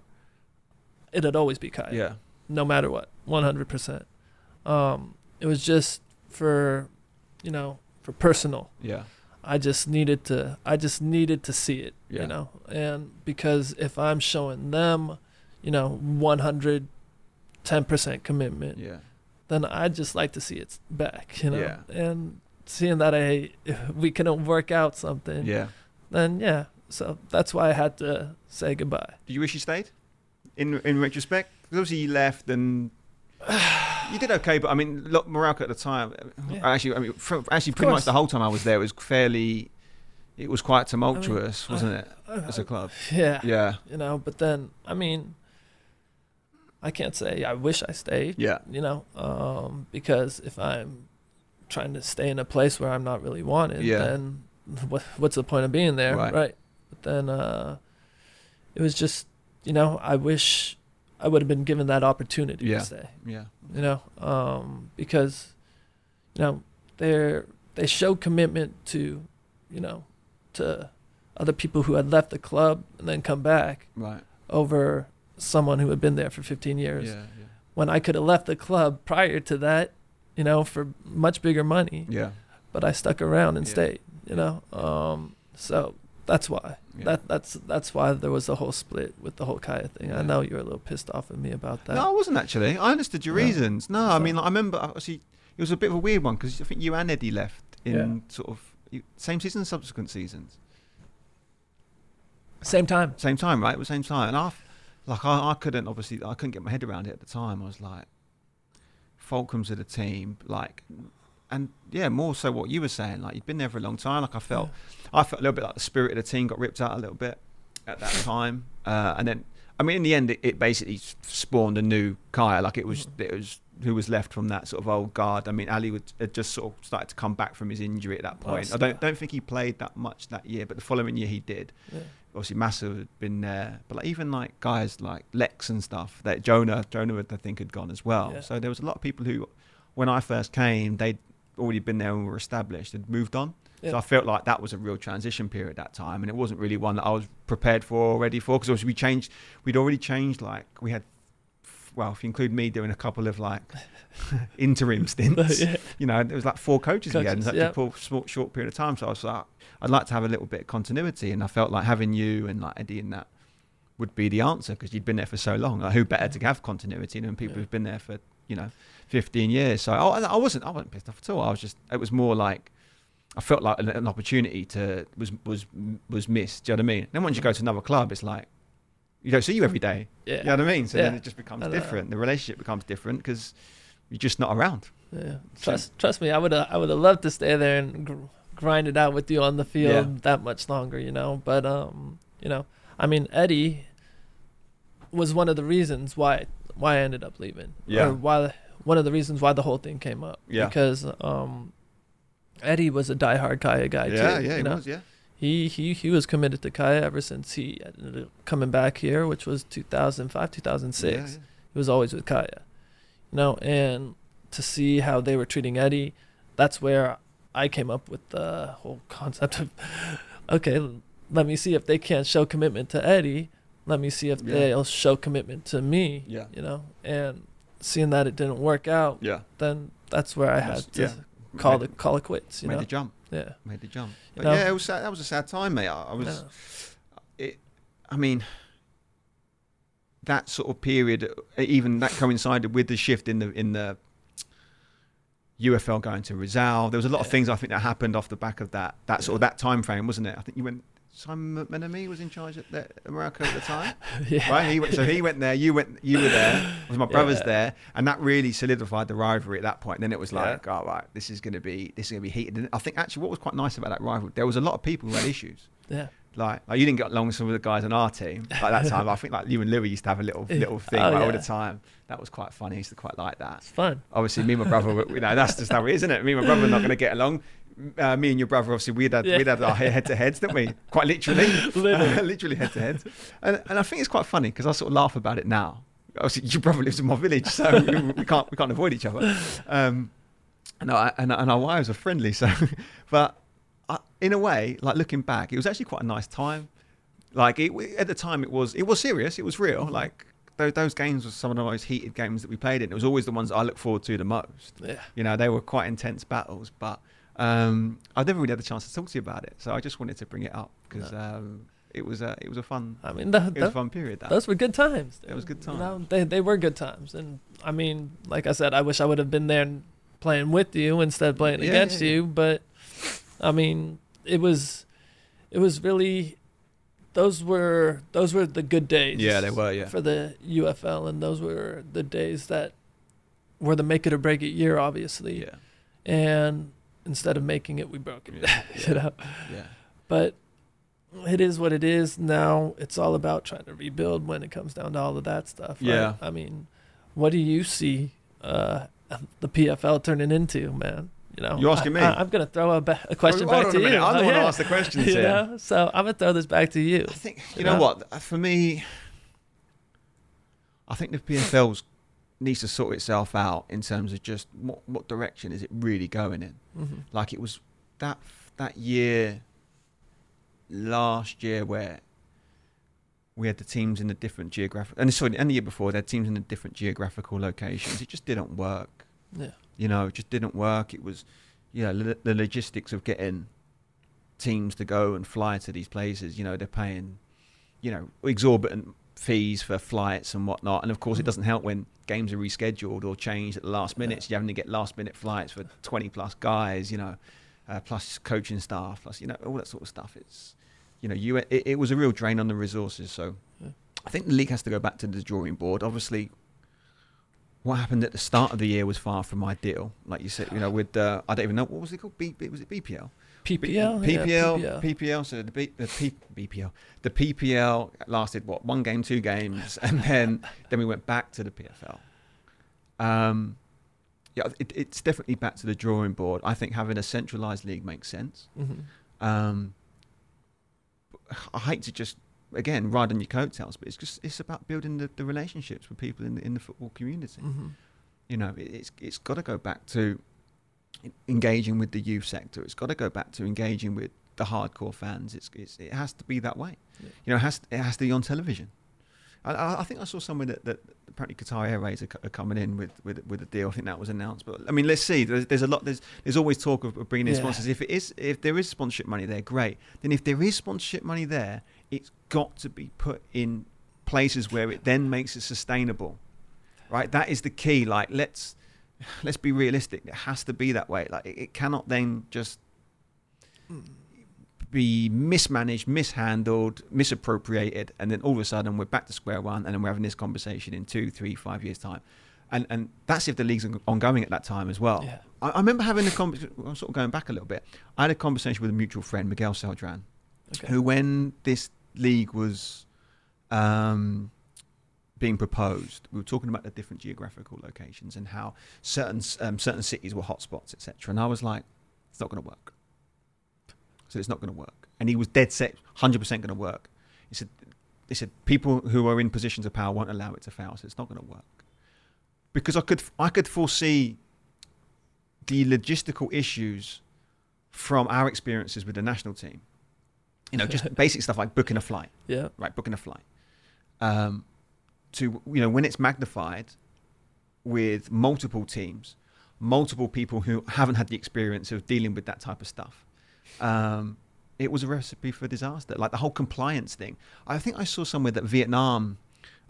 it'd always be Kaya, Yeah. no matter what, 100%. Um, it was just for, you know, for personal. Yeah. I just needed to. I just needed to see it. Yeah. You know, and because if I'm showing them, you know, 110 percent commitment, Yeah. then I'd just like to see it back. You know, Yeah. and seeing that I we couldn't work out something, Yeah. then yeah. So that's why I had to say goodbye. Did you wish you stayed? In in retrospect, 'Cause obviously you left and you did okay, but I mean, look, Morocco at the time. Yeah. Actually, I mean, for, actually, pretty much the whole time I was there, it was fairly. It was quite tumultuous, I- wasn't it, as a club? Yeah. Yeah. You know, but then I mean, I can't say I wish I stayed. Yeah. You know, um, because if I'm trying to stay in a place where I'm not really wanted, Yeah. then what, what's the point of being there, Right. But then uh, it was just, you know, I wish I would have been given that opportunity Yeah. to stay. Yeah. You know, um, because you know they're they show commitment to, you know, to other people who had left the club and then come back Right. over someone who had been there for 15 Yeah. years Yeah. when I could have left the club prior to that, you know, for much bigger money, Yeah. but I stuck around and Yeah. stayed, you know. Um, so that's why. Yeah. That that's that's why there was a whole split with the whole Kaya thing. Yeah. I know you were a little pissed off at me about that. No, I wasn't actually. I understood your No. reasons. No, I So- mean, I remember. Uh, obviously, it was a bit of a weird one because I think you and Eddie left in Yeah. sort of same season, subsequent seasons, Same time. same time, right? At the same time, and I, like, I, I couldn't obviously, I couldn't get my head around it at the time. I was like, Fulcrum's of the team, like, and yeah, more so what you were saying. Like, you'd been there for a long time. Like, I felt, I felt a little bit like the spirit of the team got ripped out a little bit at that time, uh, and then. I mean, in the end, it, it basically spawned a new Kaya. Like it was, Mhm. it was who was left from that sort of old guard. I mean, Ali would, had just sort of started to come back from his injury at that point. I don't don't think he played that much that year, but the following year he did. Yeah. Obviously, Massa had been there, but like, even like guys like Lex and stuff. That Jonah, Jonah, I think, had gone as well. Yeah. So there was a lot of people who, when I first came, they'd already been there and were established, and moved on. So I felt like that was a real transition period at that time, and it wasn't really one that I was prepared for or ready for because obviously we changed. We'd already changed. Like we had, well, if you include me doing a couple of like interim stints, yeah. you know, there was like four coaches, we had in Coaches, such yeah. a short, short, short period of time. So I was like, I'd like to have a little bit of continuity, and I felt like having you and like Eddie and that would be the answer because you'd been there for so long. Like, who better to mm. have continuity than people Yeah. who've been there for you know 15 years? So I, I wasn't, I wasn't pissed off at all. I was just, it was more like. I felt like an, an opportunity to was was was missed. Do you know what I mean? Then once you go to another club, it's like you don't see you every day. Yeah. You know what I mean? So then it just becomes different. The relationship becomes different because you're just not around. Yeah. Trust trust me, I would have I would have loved to stay there and gr- grind it out with you on the field Yeah. that much longer, you know. But um, you know, I mean, Eddie was one of the reasons why why I ended up leaving. Yeah. Or why one of the reasons why the whole thing came up. Yeah. Because um, Eddie was a diehard Kaya guy yeah, too. yeah, you it know? was. Yeah, He he he was committed to Kaya ever since he ended up coming back here, which was 2005, 2006 Yeah, yeah. he was always with Kaya. You know, and to see how they were treating Eddie, that's where I came up with the whole concept of okay, let me see if they can't show commitment to Eddie. Let me see if Yeah. they'll show commitment to me. Yeah. You know, and seeing that it didn't work out, Yeah. then that's where I had to yeah. call made, the call it quits. You made know, the jump. yeah. Made the jump. But know? yeah, it was sad, that was a sad time, mate. I, I was. Yeah. It. I mean. That sort of period, uh, even that coincided with the shift in the in the UFL going to Rizal. There was a lot of things I think that happened off the back of that that sort of that time frame, wasn't it? I think you went Simon McMenemy was in charge at the, America at the time, yeah. right? He went, so he went there. You went. You were there. Was my brothers Yeah. there, and that really solidified the rivalry at that point. then it was Yeah. like, all right, this is going to be this is going to be heated. And I think actually what was quite nice about that rivalry, there was a lot of people who had issues. Yeah. Like, like you didn't get along with some of the guys on our team like that time. I think like you and Louis used to have a little little thing Oh, like, all the time. That was quite funny. I used to quite like that. It's fun. Obviously, me and my brother, you know, that's just how it is, isn't it? Me and my brother are not going to get along. Uh, me and your brother, obviously, we'd had, Yeah. we'd had our head to heads, didn't we? Quite literally. Literally. literally head to head. And, and I think it's quite funny because I sort of laugh about it now. Obviously, your brother lives in my village, so we, we can't we can't avoid each other. Um, and, I, and, and our wives are friendly, so. But I, in a way, like looking back, it was actually quite a nice time. Like it, at the time, it was it was serious, it was real. Like those, those games were some of the most heated games that we played in. It was always the ones I look forward to the most. Yeah. You know, they were quite intense battles, but um, I've never really had the chance to talk to you about it. So I just wanted to bring it up because um, it was a it was a fun I mean, the, it was a fun period. That those were good times. It was good You know, they they were good times, and I mean, like I said, I wish I would have been there and playing with you instead of playing Yeah, against yeah, yeah. you. But I mean, it was it was really those were those were the good days. yeah, they were. Yeah, for the UFL, and those were the days that were the make it or break it year, obviously. yeah, And instead of making it, we broke it. Yeah, you know, yeah. but it is what it is. Now it's all about trying to rebuild when it comes down to all of that stuff. right? Yeah. I mean, what do you see uh, the PFL turning into, man? You know, You're asking I, me? I, am gonna throw a, ba- a question back to a minute. you. I'm the Oh, one yeah. asked the questions you here. know? So I'm gonna throw this back to you. I think you You know know? what for me. I think the PFL's needs to sort itself out in terms of just what what direction is it really going in. hmm Like it was that that year last year where we had the teams in the different geographic and sorry, and the year before they had teams in the different geographical locations. It just didn't work. Yeah. You know, it just didn't work. It was, you know, lo- the logistics of getting teams to go and fly to these places. You know, they're paying, you know, exorbitant fees for flights and whatnot. And of course, it Mhm. doesn't help when games are rescheduled or changed at the last minute. Yeah. So you're having to get last minute flights for 20 plus guys. You know, uh, plus coaching staff, plus you know all that sort of stuff. It's, you know, you it, it was a real drain on the resources. So, Yeah. I think the league has to go back to the drawing board. Obviously, what happened at the start of the year was far from ideal. Like you said, you know, with uh, I don't even know what was it called. B, was it BPL? PPL, B- yeah, PPL, PPL. PPL. So the, B, the P, BPL, the PPL lasted what one game, two games, and then then we went back to the PFL. Um, yeah, it, it's definitely back to the drawing board. I think having a centralised league makes sense. Mhm. Um, I hate to just again ride on your coattails, but it's just it's about building the, the relationships with people in the, in the football community. Mhm. You know, it, it's it's got to go back to engaging with the youth sector. It's got to go back to engaging with the hardcore fans. It's, it's it has to be that way. Yeah. You know, it has it has to be on television. I, I think I saw somewhere that, that apparently Qatar Airways are, are coming in with, with with a deal. I think that was announced. But I mean, let's see. There's, there's a lot. There's there's always talk of, of bringing in Yeah. sponsors. If it is if there is sponsorship money there, great. Then if there is sponsorship money there, it's got to be put in places where it then makes it sustainable. Right. That is the key. Like let's let's be realistic. It has to be that way. Like it, it cannot then just be mismanaged, mishandled, misappropriated, and then all of a sudden we're back to square one, and then we're having this conversation in two, three, five years' time, and and that's if the league's ongoing at that time as well. Yeah. I, I remember having a conversation. I'm sort of going back a little bit. I had a conversation with a mutual friend, Miguel Seldran, Okay. who, when this league was um, being proposed, we were talking about the different geographical locations and how certain um, certain cities were hotspots, etc. And I was like, it's not going to work. So it's not going to work. And he was dead set, hundred percent going to work. He said, he said people who are in positions of power won't allow it to fail. So it's not going to work because I could I could foresee the logistical issues from our experiences with the national team. You know, just basic stuff like booking a flight yeah. right, booking a flight. Um, to you know, when it's magnified with multiple teams, multiple people who haven't had the experience of dealing with that type of stuff, um, it was a recipe for disaster. Like the whole compliance thing. I think I saw somewhere that Vietnam.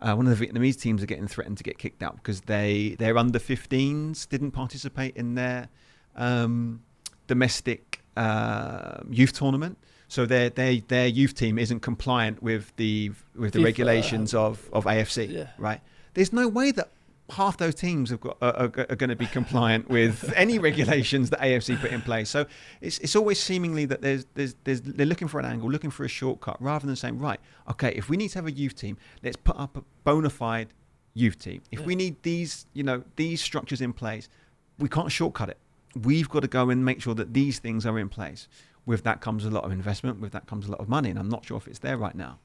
Uh, one of the Vietnamese teams are getting threatened to get kicked out because they their under 15s didn't participate in their um, domestic uh, youth tournament. So their their their youth team isn't compliant with the with the FIFA. regulations uh, of of AFC. Yeah. Right. There's no way that half those teams have got, are, are, are going to be compliant with any regulations that AFC put in place. So it's it's always seemingly that there's there's there's they're looking for an angle, looking for a shortcut, rather than saying right, okay, if we need to have a youth team, let's put up a bona fide youth team. If Yeah. we need these you know these structures in place, we can't shortcut it. We've got to go and make sure that these things are in place. With that comes a lot of investment. With that comes a lot of money, and I'm not sure if it's there right now.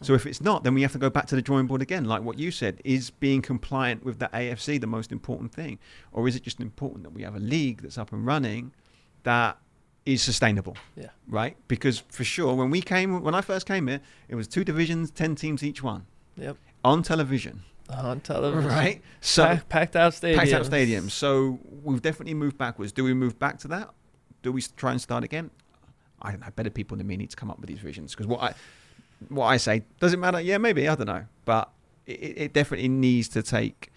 So if it's not, then we have to go back to the drawing board again. Like what you said, is being compliant with the AFC the most important thing, or is it just important that we have a league that's up and running that is sustainable? Yeah. Right? Because for sure, when we came, when I first came here, it was two divisions, ten teams each one Yep. on television. On television. Right? So Pack, packed out stadiums. packed out stadiums. So we've definitely moved backwards. Do we move back to that? Do we try and start again? I don't know. Better people than me need to come up with these visions because what I what I say does it matter? Yeah, maybe I don't know, but it, it it definitely needs to take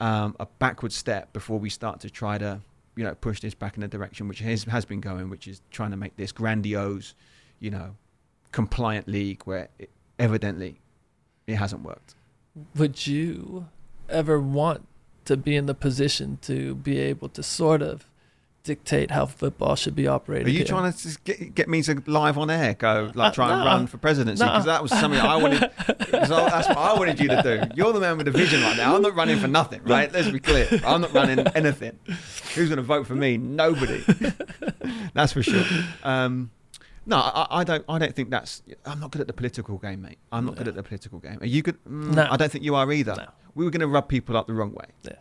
um, a backward step before we start to try to you know push this back in the direction which has has been going, which is trying to make this grandiose, you know, compliant league where it, evidently it hasn't worked. Would you ever want to be in the position to be able to sort of dictate how football should be operated? Are you here? trying to get, get me to live on air go like Uh, try and no. run for presidency? No. Because that was something I wanted. 'cause I- that's what I wanted you to do. You're the man with the vision right now. I'm not running for nothing, right? Let's be clear. I'm not running anything. Who's going to vote for me? Nobody. that's for sure. Um, no, I, I don't. I don't think that's. I'm not good at the political game, mate. I'm not good at the political game. Are you good? Mm, No. I don't think you are either. No. We were going to rub people up the wrong way Yeah.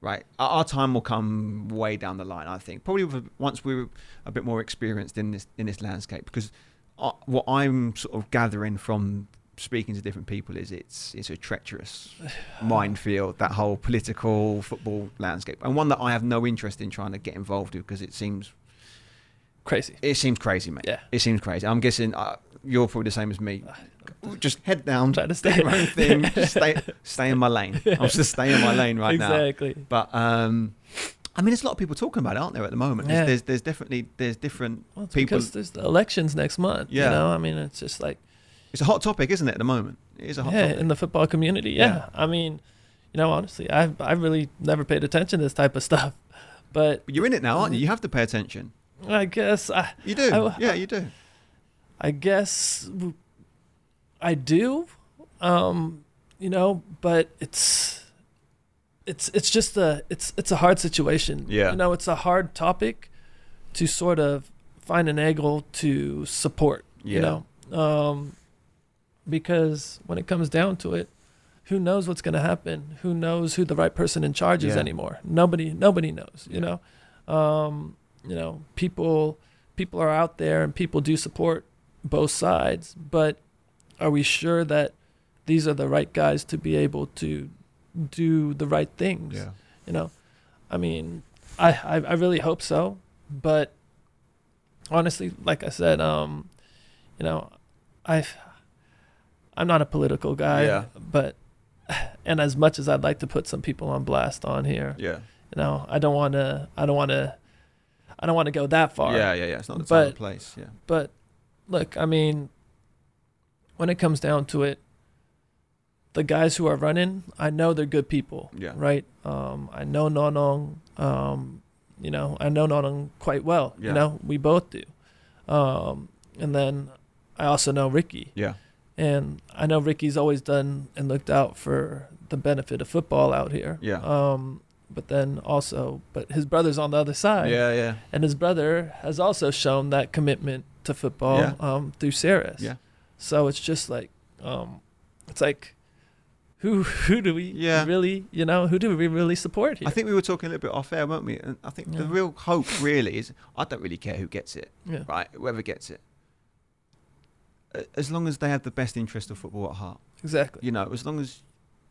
Right? Our, time will come way down the line, I think. Probably once we're a bit more experienced in this in this landscape, because uh, what I'm sort of gathering from speaking to different people is it's it's a treacherous minefield that whole political football landscape, and one that I have no interest in trying to get involved with because it seems Crazy. it seems crazy, mate. Yeah. It seems crazy. I'm guessing uh, you're probably the same as me. Just head down, Try to stay- your own thing, just stay stay in my lane. I'm just staying in my lane right now. exactly. But um, I mean, there's a lot of people talking about it, aren't there, at the moment? There's, Yeah. there's, there's definitely there's different Well, people. because there's the elections next month. Yeah. You know, I mean, it's just like It's a hot topic, isn't it? At the moment, it is a hot yeah, topic. in the football community. Yeah. Yeah. I mean, you know, honestly, I I really never paid attention to this type of stuff, but But you're in it now, aren't you? You have to pay attention. I guess I You do. I- yeah, you do. I guess I do. Um, you know, but it's it's it's just a it's it's a hard situation. Yeah. You know, it's a hard topic to sort of find an angle to support. Yeah. You know, um, because when it comes down to it, who knows what's going to happen? Who knows who the right person in charge is Yeah. anymore? Nobody nobody knows. You Yeah. know, um, you know, people people are out there and people do support both sides, but are we sure that these are the right guys to be able to do the right things? Yeah. You know, I mean, I, I I really hope so, but honestly, like I said, um, you know, I I'm not a political guy, Yeah. but and as much as I'd like to put some people on blast on here, Yeah. you know, I don't want to I don't want to I don't want to go that far. Yeah, yeah, yeah. It's not the time But- and place. Yeah. But look, I mean, when it comes down to it, the guys who are running, I know they're good people. Yeah. Right. Um, I know Nonong. Um, you know, I know Nonong quite well. Yeah. You know, we both do. Um, and then I also know Ricky, Yeah. and I know Ricky's always done and looked out for the benefit of football out here. Yeah. Um, but then also, but his brother's on the other side Yeah, yeah. and his brother has also shown that commitment to football Yeah. um, through Ceres. Yeah. So it's just like, um, it's like, who who do we Yeah. really, you know, who do we really support here? I think we were talking a little bit off air, weren't we? And I think the real hope really is I don't really care who gets it, yeah. right? Whoever gets it. As long as they have the best interest of football at heart. exactly. you know, as long as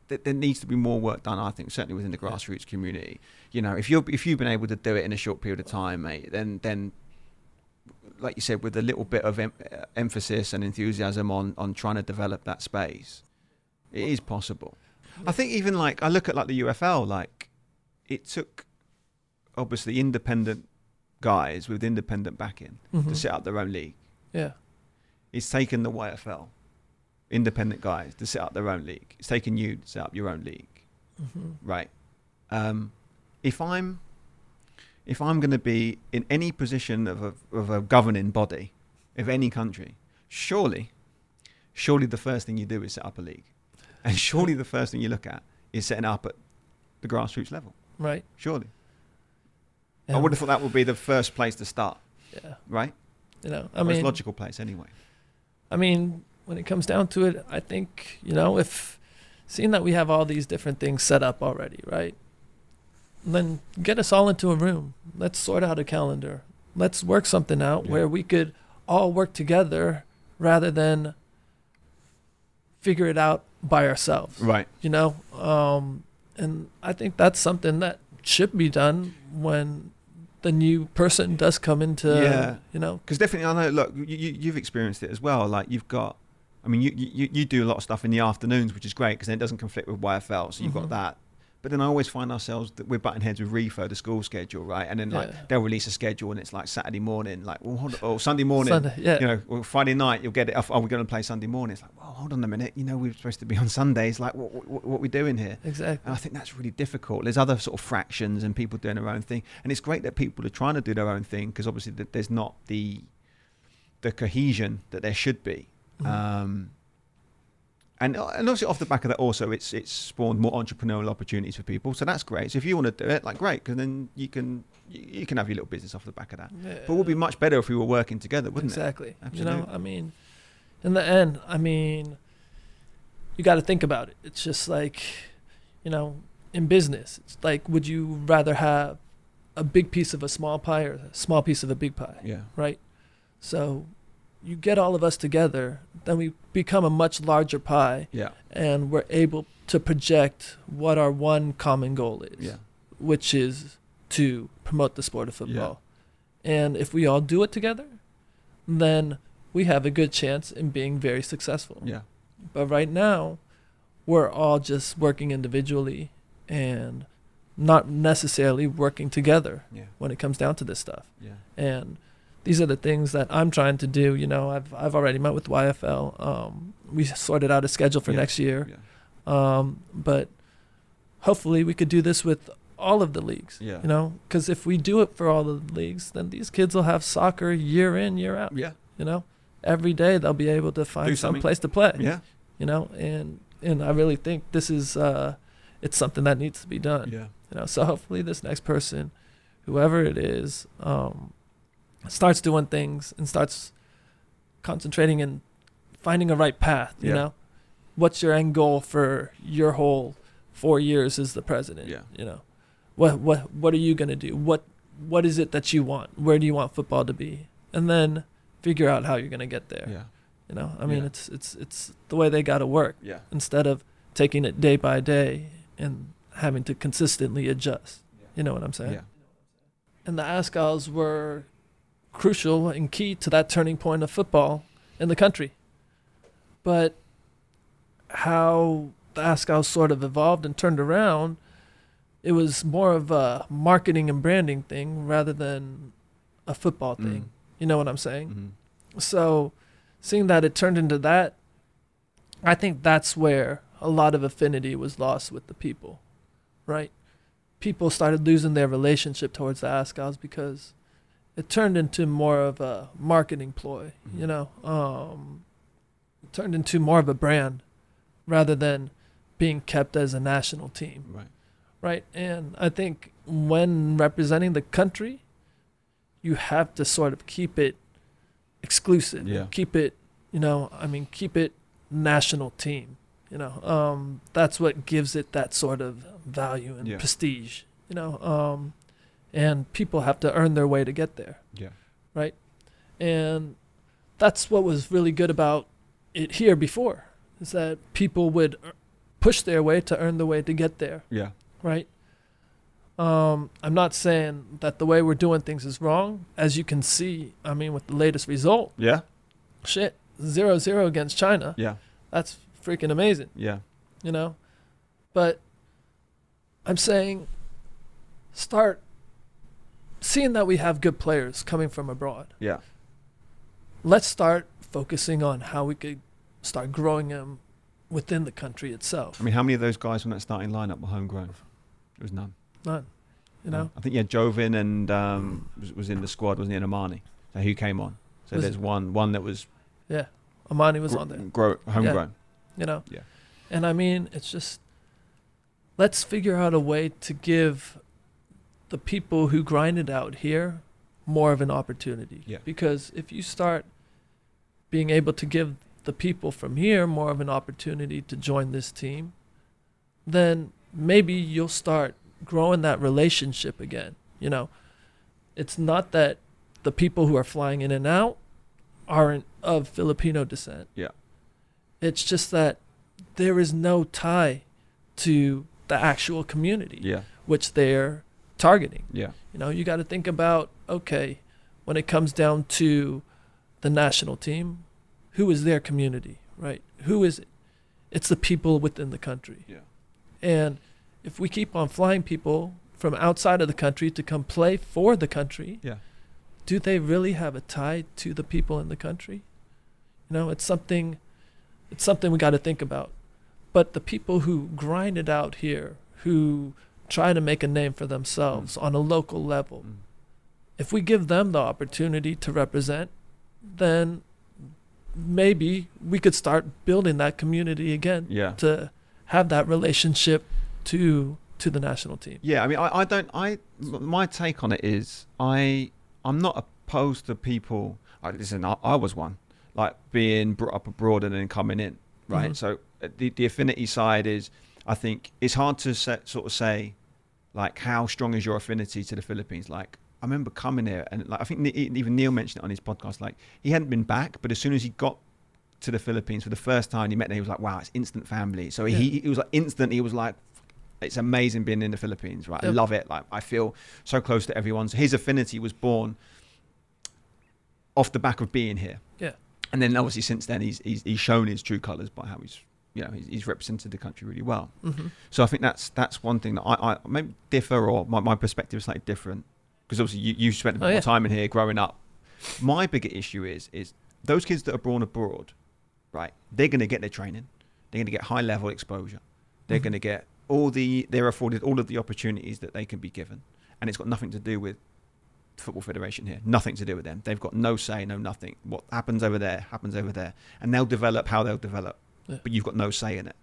th- there needs to be more work done, I think certainly within the Yeah. grassroots community. You know, if you're if you've been able to do it in a short period of time, mate, then then like you said, with a little bit of em- uh, emphasis and enthusiasm on on trying to develop that space, it is possible. I think even like I look at like the UFL, like it took obviously independent guys with independent backing Mhm. to set up their own league. Yeah. It's taken the YFL, independent guys, to set up their own league. It's taken you to set up your own league, hmm right? Um, if I'm if I'm going to be in any position of a, of a governing body of any country, surely, surely the first thing you do is set up a league, and surely the first thing you look at is setting up at the grassroots level. Right. Surely, I And- would have thought that would be the first place to start, Yeah. right? You know, I Most mean, logical place anyway. I mean, when it comes down to it, I think you know if seeing that we have all these different things set up already, right? Then get us all into a room. Let's sort out a calendar. Let's work something out Yeah. where we could all work together rather than figure it out by ourselves. Right. You know, um, and I think that's something that should be done when the new person does come into. Yeah. You know. Because definitely, I know. Look, you, you, you've experienced it as well. Like you've got, I mean, you, you, you do a lot of stuff in the afternoons, which is great because then it doesn't conflict with YFL. So you've Mhm. got that. But then I always find ourselves that we're butting heads with Refo, the school schedule, right? And then like Yeah. they'll release a schedule and it's like Saturday morning, like well, hold or Sunday morning. Sunday, yeah. You know, well, Friday night you'll get it. Oh, we're going to play Sunday morning. It's like, well, hold on a minute. You know, we're supposed to be on Sundays. Like, what, what, what are we doing here? exactly. And I think that's really difficult. There's other sort of fractions and people doing their own thing, and it's great that people are trying to do their own thing because obviously there's not the the cohesion that there should be. Mhm. Um, and and obviously off the back of that, also it's it's spawned more entrepreneurial opportunities for people. So that's great. So if you want to do it, like great, because then you can you, can have your little business off the back of that. Yeah. But it would be much better if we were working together, wouldn't it? exactly. You know, I mean, in the end, I mean, you got to think about it. It's just like, you know, in business, it's like, would you rather have a big piece of a small pie or a small piece of a big pie. Yeah. right? So, you get all of us together, then we become a much larger pie, Yeah. and we're able to project what our one common goal is Yeah. which is to promote the sport of football. And if we all do it together, then we have a good chance in being very successful. Yeah. But right now, we're all just working individually and not necessarily working together Yeah. when it comes down to this stuff. Yeah. And these are the things that I'm trying to do. You know, I've I've already met with YFL. Um, we sorted out a schedule for Yeah. next year. Yeah. Um, but hopefully we could do this with all of the leagues. Yeah. You know, because if we do it for all the leagues, then these kids will have soccer year in, year out. Yeah. You know, every day they'll be able to find some place to play. Yeah. You know, and and I really think this is uh, it's something that needs to be done. Yeah. You know, so hopefully this next person, whoever it is, um, starts doing things and starts concentrating and finding a right path. You Yeah. know, what's your end goal for your whole four years as the president? Yeah. You know, what what what are you gonna do? What what is it that you want? Where do you want football to be? And then figure out how you're gonna get there. Yeah. You know, I mean, Yeah. it's it's it's the way they got to work Yeah. instead of taking it day by day and having to consistently adjust. Yeah. You know what I'm saying? Yeah. And the Azkals were crucial and key to that turning point of football in the country. But how the Azkals sort of evolved and turned around, it was more of a marketing and branding thing rather than a football thing. Mm. You know what I'm saying? Mhm. So, seeing that it turned into that, I think that's where a lot of affinity was lost with the people, right? People started losing their relationship towards the Azkals because it turned into more of a marketing ploy, you Mhm. know. Um, it turned into more of a brand rather than being kept as a national team Right. right? And I think when representing the country, you have to sort of keep it exclusive. Yeah. Keep it, you know, I mean, keep it national team. You know, um, that's what gives it that sort of value and Yeah. prestige. You know, um, and people have to earn their way to get there, Yeah. Right? And that's what was really good about it here before, is that people would push their way to earn the way to get there Yeah. right? Um, I'm not saying that the way we're doing things is wrong. As you can see, I mean, with the latest result, Yeah. shit, zero zero against China. Yeah. That's freaking amazing, Yeah. you know? But I'm saying start seeing that we have good players coming from abroad, Yeah. let's start focusing on how we could start growing them within the country itself. I mean, how many of those guys from that starting lineup were homegrown? There was none. None, you know. I think yeah, Jovin and um, was, was in the squad, wasn't he? And Amani. So who came on? So Was- there's one one that was Yeah, Amani was gr- on there. grow, homegrown. You know. Yeah. And I mean, it's just let's figure out a way to give the people who grind it out here more of an opportunity. Yeah. Because if you start being able to give the people from here more of an opportunity to join this team, then maybe you'll start growing that relationship again. You know, it's not that the people who are flying in and out aren't of Filipino descent. Yeah. It's just that there is no tie to the actual community Yeah, which they're targeting. yeah, You know, you got to think about okay, when it comes down to the national team, who is their community, right? Who is it? It's the people within the country. yeah, And if we keep on flying people from outside of the country to come play for the country, yeah. do they really have a tie to the people in the country? You know, it's something it's something we got to think about. But the people who grind it out here, who try to make a name for themselves on a local level, Mm. if we give them the opportunity to represent, then maybe we could start building that community again Yeah. to have that relationship to to the national team. Yeah, I mean, I, I don't. I my take on it is, I I'm not opposed to people. I, listen, I, I was one, like being brought up abroad and then coming in, right? Mhm. So uh, the the affinity side is, I think it's hard to set, sort of say, like how strong is your affinity to the Philippines? Like I remember coming here and like I think even Neil mentioned it on his podcast. Like he hadn't been back, but as soon as he got to the Philippines for the first time, he met them. He was like, "Wow, it's instant family." So he, Yeah. he was like instant. He was like, "It's amazing being in the Philippines, right? I love it. Like I feel so close to everyone." So his affinity was born off the back of being here. Yeah. And then obviously since then he's he's, he's shown his true colours by how he's you know he's, he's represented the country really well. hmm So I think that's that's one thing that I, I maybe differ or my, my perspective is slightly different. Because obviously you, you spent a bit Oh, more time in here growing up. My bigger issue is is those kids that are born abroad, right? They're going to get their training, they're going to get high level exposure, they're Mhm. going to get all the they're afforded all of the opportunities that they can be given, and it's got nothing to do with the football federation here. Nothing to do with them. They've got no say no nothing. What happens over there happens over there. And they'll develop how they'll develop Yeah. but you've got no say in it.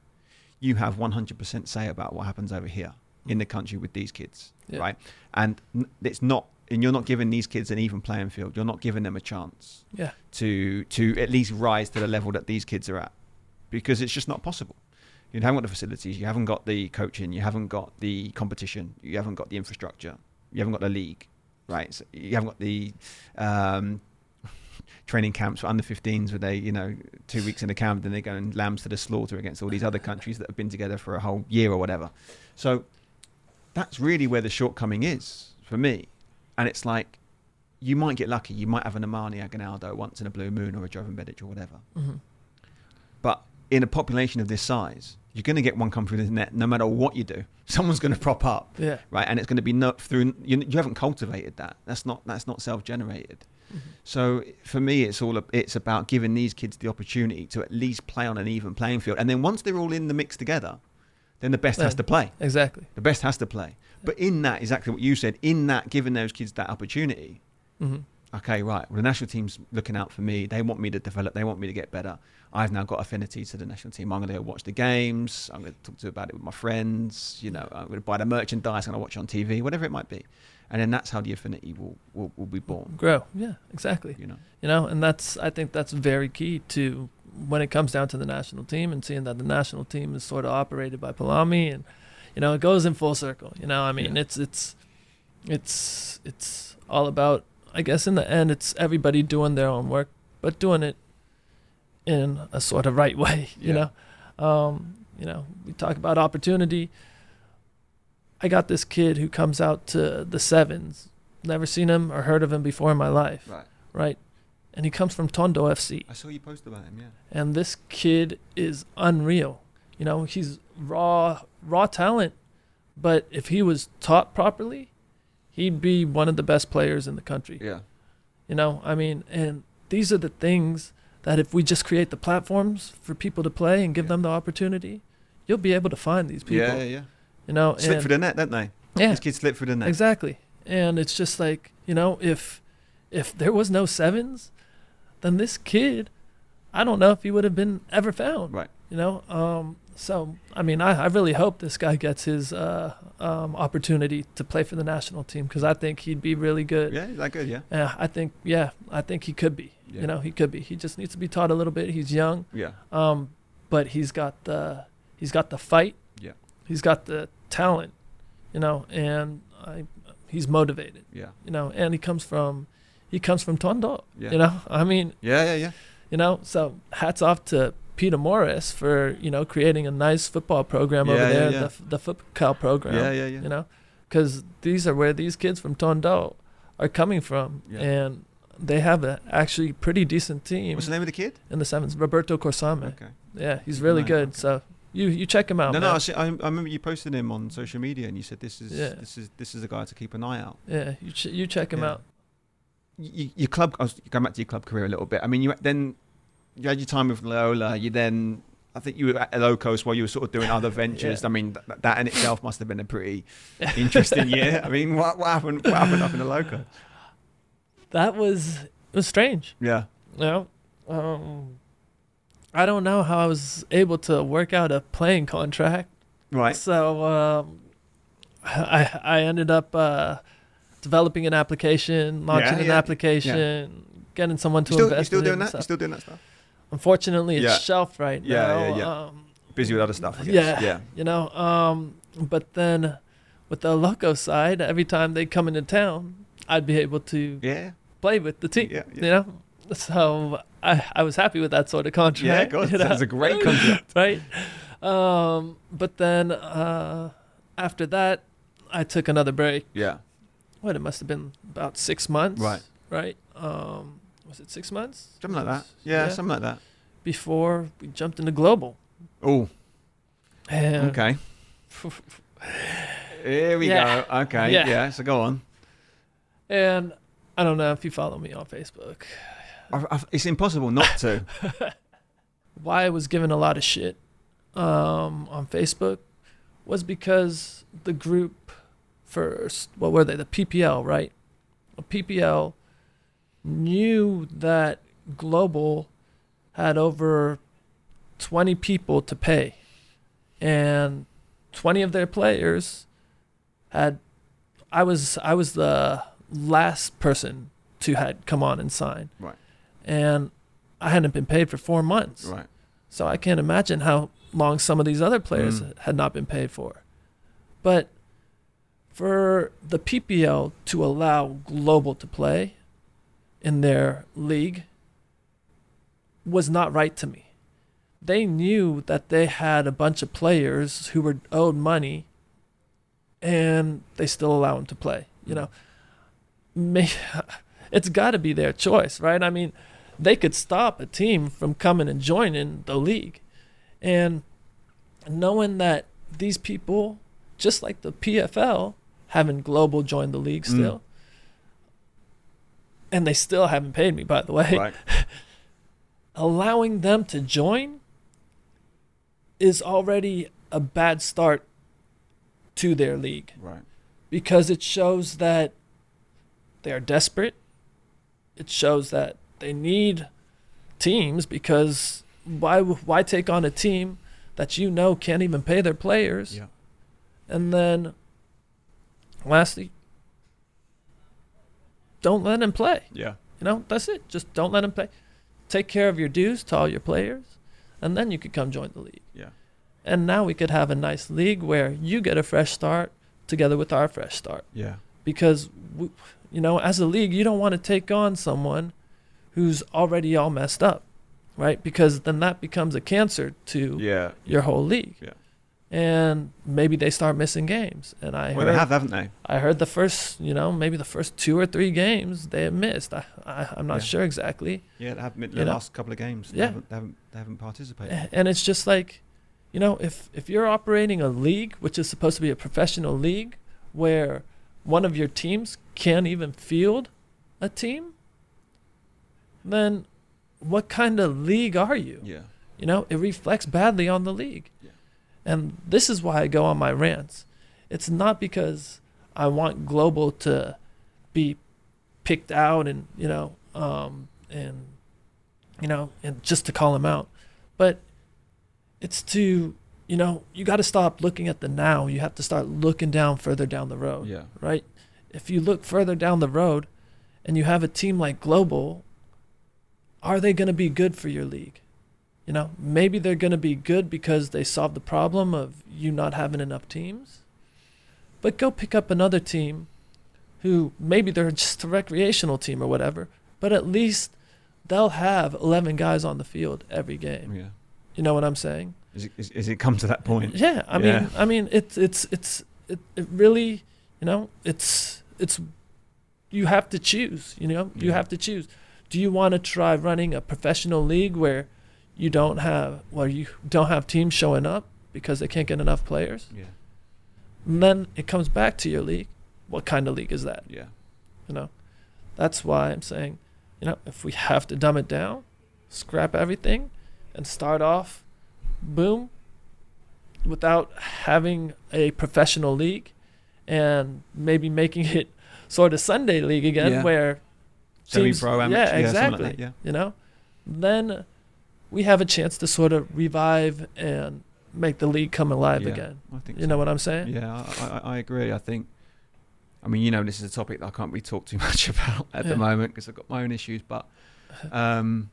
You have 100% say about what happens over here in the country with these kids Yeah. right? And it's not and you're not giving these kids an even playing field. You're not giving them a chance Yeah. to to at least rise to the level that these kids are at because it's just not possible. You haven't got the facilities. You haven't got the coaching. You haven't got the competition. You haven't got the infrastructure. You haven't got the league right? So you haven't got the um, training camps for under 15s where they you know two weeks in a camp then they go and lambs to the slaughter against all these other countries that have been together for a whole year or whatever so that's really where the shortcoming is for me and it's like you might get lucky you might have an Amani Aguinaldo once in a blue moon or a Jovin Bedic or whatever hmm but in a population of this size, you're going to get one come through the net no matter what you do. Someone's going to prop up, Yeah. right? And it's going to be no, through you, you haven't cultivated that. That's not that's not self-generated. So for me, it's all it's about giving these kids the opportunity to at least play on an even playing field. And then once they're all in the mix together, then the best has to play. Exactly. The best has to play. But in that, exactly what you said, in that giving those kids that opportunity, hmm okay, right, well, the national team's looking out for me. They want me to develop. They want me to get better. I've now got affinity to the national team. I'm going to go watch the games. I'm going to talk to about it with my friends. You know, I'm going to buy the merchandise. I'm going to watch it on TV, whatever it might be. And then that's how the affinity will, will, will be born, Grow. Yeah. Exactly. you know. You know, and that's I think that's very key to when it comes down to the national team and seeing that the national team is sort of operated by Palami and you know it goes in full circle. You know, I mean Yeah. it's it's it's it's all about I guess in the end it's everybody doing their own work, but doing it in a sort of right way. You Yeah. know, um, you know we talk about opportunity. I got this kid who comes out to the sevens. Never seen him or heard of him before in my life Right. right? And he comes from Tondo FC. I saw you post about him, yeah. And this kid is unreal. You know, he's raw raw talent, but if he was taught properly, he'd be one of the best players in the country. Yeah. You know, I mean, and these are the things that if we just create the platforms for people to play and give Yeah. them the opportunity, you'll be able to find these people. Yeah, yeah, yeah. You know, Slip and through the net, don't they? yeah, These kids slip through the net. exactly. And it's just like you know, if if there was no sevens, then this kid, I don't know if he would have been ever found. Right. You know, um, so I mean, I, I really hope this guy gets his uh, um, opportunity to play for the national team because I think he'd be really good. Yeah, that good? Yeah. Yeah, I think yeah, I think he could be. Yeah. You know, he could be. He just needs to be taught a little bit. He's young, Yeah. um, but he's got the he's got the fight. Yeah. He's got the talent. You know, and I, he's motivated. Yeah. You know, and he comes from he comes from Tondo. Yeah. You know, I mean, Yeah, yeah, yeah. you know, so hats off to Peter Morris for you know creating a nice football program over Yeah, yeah, there, yeah. the the football program. Yeah, yeah, yeah. You know, because these are where these kids from Tondo are coming from, Yeah. and they have a actually pretty decent team What's the name of the kid? in the sevens. Roberto Corsame. Okay. Yeah, he's really good. okay. So you you check him out. No, no. I, see, I, I remember you posted him on social media, and you said this is Yeah. this is this is a guy to keep an eye out. yeah, you ch- you check him Yeah. out. You, your club. I was going back to your club career a little bit. I mean, you then you had your time with Loyola. You then. I think you were at Locos while you were sort of doing other ventures. Yeah. I mean, that, that in itself must have been a pretty interesting year. I mean, what, what happened? What happened up in the Locos? That was it was strange. Yeah, You know, um, I don't know how I was able to work out a playing contract. right. So um, I I ended up uh, developing an application, launching Yeah, an yeah, application, getting someone to You still, invest. you still in doing that? You still doing that stuff? Unfortunately, it's Yeah. shelved right Yeah, now. yeah, yeah. Um, Busy with other stuff. I guess. Yeah. Yeah. you know, um, but then with the loco side, every time they come into town, I'd be able to Yeah. play with the team. Yeah. You know, so I I was happy with that sort of contract. Yeah, God, you know? that's a great contract. right? Um, but then uh, after that, I took another break. Yeah. What it must have been about six months. Right. Right. Um, was it six months? Something like that. Yeah, something like that. Before we jumped into global. Oh, okay. Here we Yeah. go. Okay. Yeah. Yeah. So go on. And I don't know if you follow me on Facebook. I, I, it's impossible not to. Why I was given a lot of shit um, on Facebook was because the group first, what were they? The PPL, right? The PPL knew that Global had over 20 people to pay, and 20 of their players had. I was I was the last person to had come on and sign, Right. And I hadn't been paid for four months. Right. So I can't imagine how long some of these other players Mm. had not been paid for. But for the PPL to allow Global to play in their league was not right to me. They knew that they had a bunch of players who were owed money and they still allow them to play. You know, it's got to be their choice, right? I mean, they could stop a team from coming and joining the league. And knowing that these people, just like the PFL, having global join the league Mm. still, and they still haven't paid me, by the way, Right. allowing them to join is already a bad start to their league Right. because it shows that they are desperate. It shows that they need teams because why why take on a team that you know can't even pay their players? Yeah. And then lastly don't let them play. Yeah. You know, that's it. Just don't let them play. Take care of your dues to all your players and then you could come join the league. Yeah. And now we could have a nice league where you get a fresh start together with our fresh start Yeah. because we, you know as a league you don't want to take on someone who's already all messed up right because then that becomes a cancer to Yeah. your whole league Yeah. and maybe they start missing games and i Well, heard they have, haven't they? i heard the first you know maybe the first two or three games they have missed i, I i'm not Yeah. sure exactly Yeah, they have the You know? last couple of games. They Yeah. haven't, they haven't, they haven't participated. and it's just like you know if if you're operating a league which is supposed to be a professional league where one of your teams can't even field a team, then what kind of league are you? Yeah. You know, it reflects badly on the league. Yeah. And this is why I go on my rants. It's not because I want global to be picked out and, you know, um, and, you know, and just to call him out, but it's to, you know, you got to stop looking at the now. You have to start looking down further down the road Yeah. right? If you look further down the road and you have a team like Global, are they going to be good for your league? You know, maybe they're going to be good because they solved the problem of you not having enough teams. But go pick up another team who maybe they're just a recreational team or whatever, but at least they'll have 11 guys on the field every game. Yeah. You know what I'm saying? Is it, is, is it come to that point? Yeah, I Yeah. mean, I mean, it's it's it's it, it really, you know, it's it's you have to choose. You know, you Yeah. have to choose. Do you want to try running a professional league where you don't have where you don't have teams showing up because they can't get enough players? Yeah. And then it comes back to your league. What kind of league is that? Yeah. You know, that's why I'm saying, you know, if we have to dumb it down, scrap everything, and start off, boom, without having a professional league, and maybe making it sort of Sunday league again, Yeah. where Semi-pro, amateur, yeah, something like exactly. that, yeah. you know, then we have a chance to sort of revive and make the league come alive Yeah. again. I think You so. know what I'm saying? Yeah, I, I, I agree. I think, I mean, you know, this is a topic that I can't really talk too much about at Yeah. the moment because I've got my own issues. But um,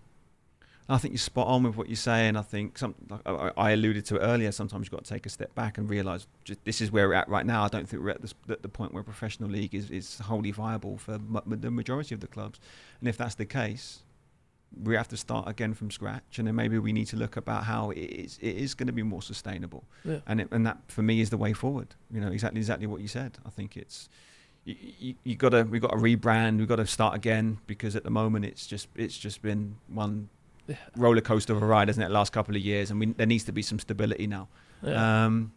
I think you're spot on with what you're saying. I think some, like I, alluded to it earlier. Sometimes you've got to take a step back and realise this is where we're at right now. I don't think we're at the, the point where professional league is, is wholly viable for the majority of the clubs. And if that's the case, we have to start again from scratch, and then maybe we need to look about how it is, it is going to be more sustainable Yeah. and it, and that for me is the way forward. You know, exactly exactly what you said. I think it's you, you, you got to we got to rebrand. we've got to start again because at the moment it's just it's just been one. Roller coaster of a ride, isn't it? Last couple of years, and we, there needs to be some stability now. Yeah. Um,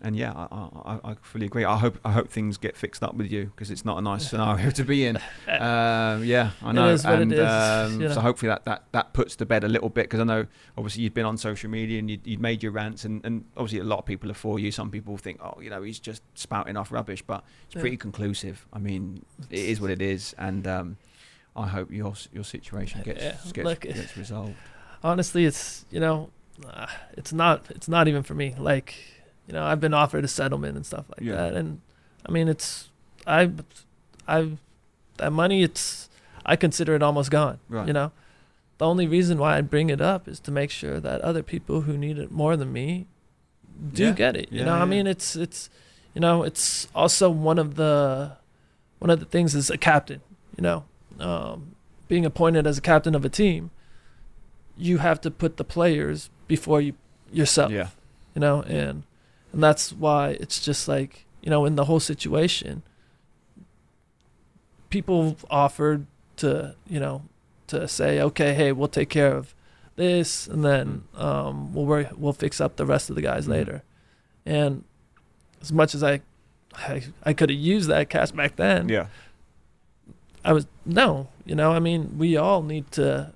and yeah, I, I, I- fully agree. I hope I hope things get fixed up with you because it's not a nice scenario to be in. Um, yeah, I know. and um, you so hopefully that, that, that puts to bed a little bit because I know obviously you'd been on social media and you'd, you'd made your rants and, and obviously a lot of people are for you. Some people think, oh, you know, he's just spouting off rubbish, but it's Yeah. pretty conclusive. I mean, it is what it is, and um, I hope your your situation gets Yeah, gets, look, gets resolved. honestly it's you know uh, it's not it's not even for me like you know i've been offered a settlement and stuff like Yeah. that and i mean it's i i that money it's i consider it almost gone Right. you know the only reason why i bring it up is to make sure that other people who need it more than me do Yeah. get it you know i mean it's it's you know it's also one of the one of the things is a captain you know um, being appointed as a captain of a team you have to put the players before you yourself Yeah, you know and and that's why it's just like you know in the whole situation people offered to you know to say okay hey we'll take care of this and then um we'll worry, we'll fix up the rest of the guys Mhm. later. And as much as i i, I could have used that cash back then yeah, i was no you know i mean we all need to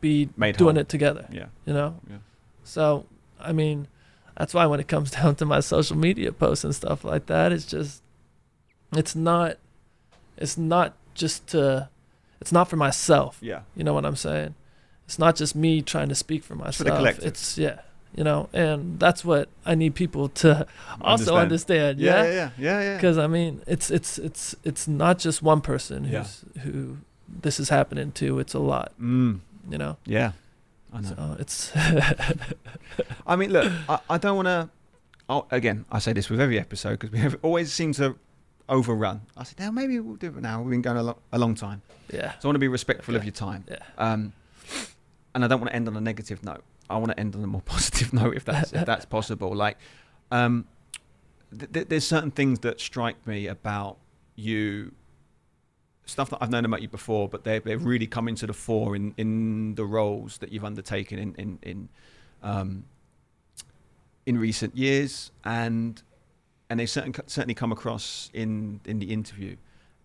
be Made doing whole. it together yeah, you know Yeah. so i mean that's why when it comes down to my social media posts and stuff like that it's just it's not it's not just to it's not for myself yeah. you know what i'm saying it's not just me trying to speak for myself for the collective. it's yeah you know and that's what i need people to also understand Yeah, yeah yeah, yeah, yeah. yeah. because i mean it's it's it's it's not just one person Yeah. who's who this is happening to it's a lot Mm, you know yeah, I know. so it's I mean, look, I, I don't want to. Oh, again, I say this with every episode because we have always seem to overrun. I said, now maybe we'll do it now. We've been going a, lo- a long time, yeah so I want to be respectful of your time. Yeah. Um, and I don't want to end on a negative note. I want to end on a more positive note if that's if that's possible. Like, um, th- th- there's certain things that strike me about you. Stuff that I've known about you before, but they they're really coming to the fore in, in the roles that you've undertaken in in in um, in recent years, and and they certain, certainly come across in in the interview.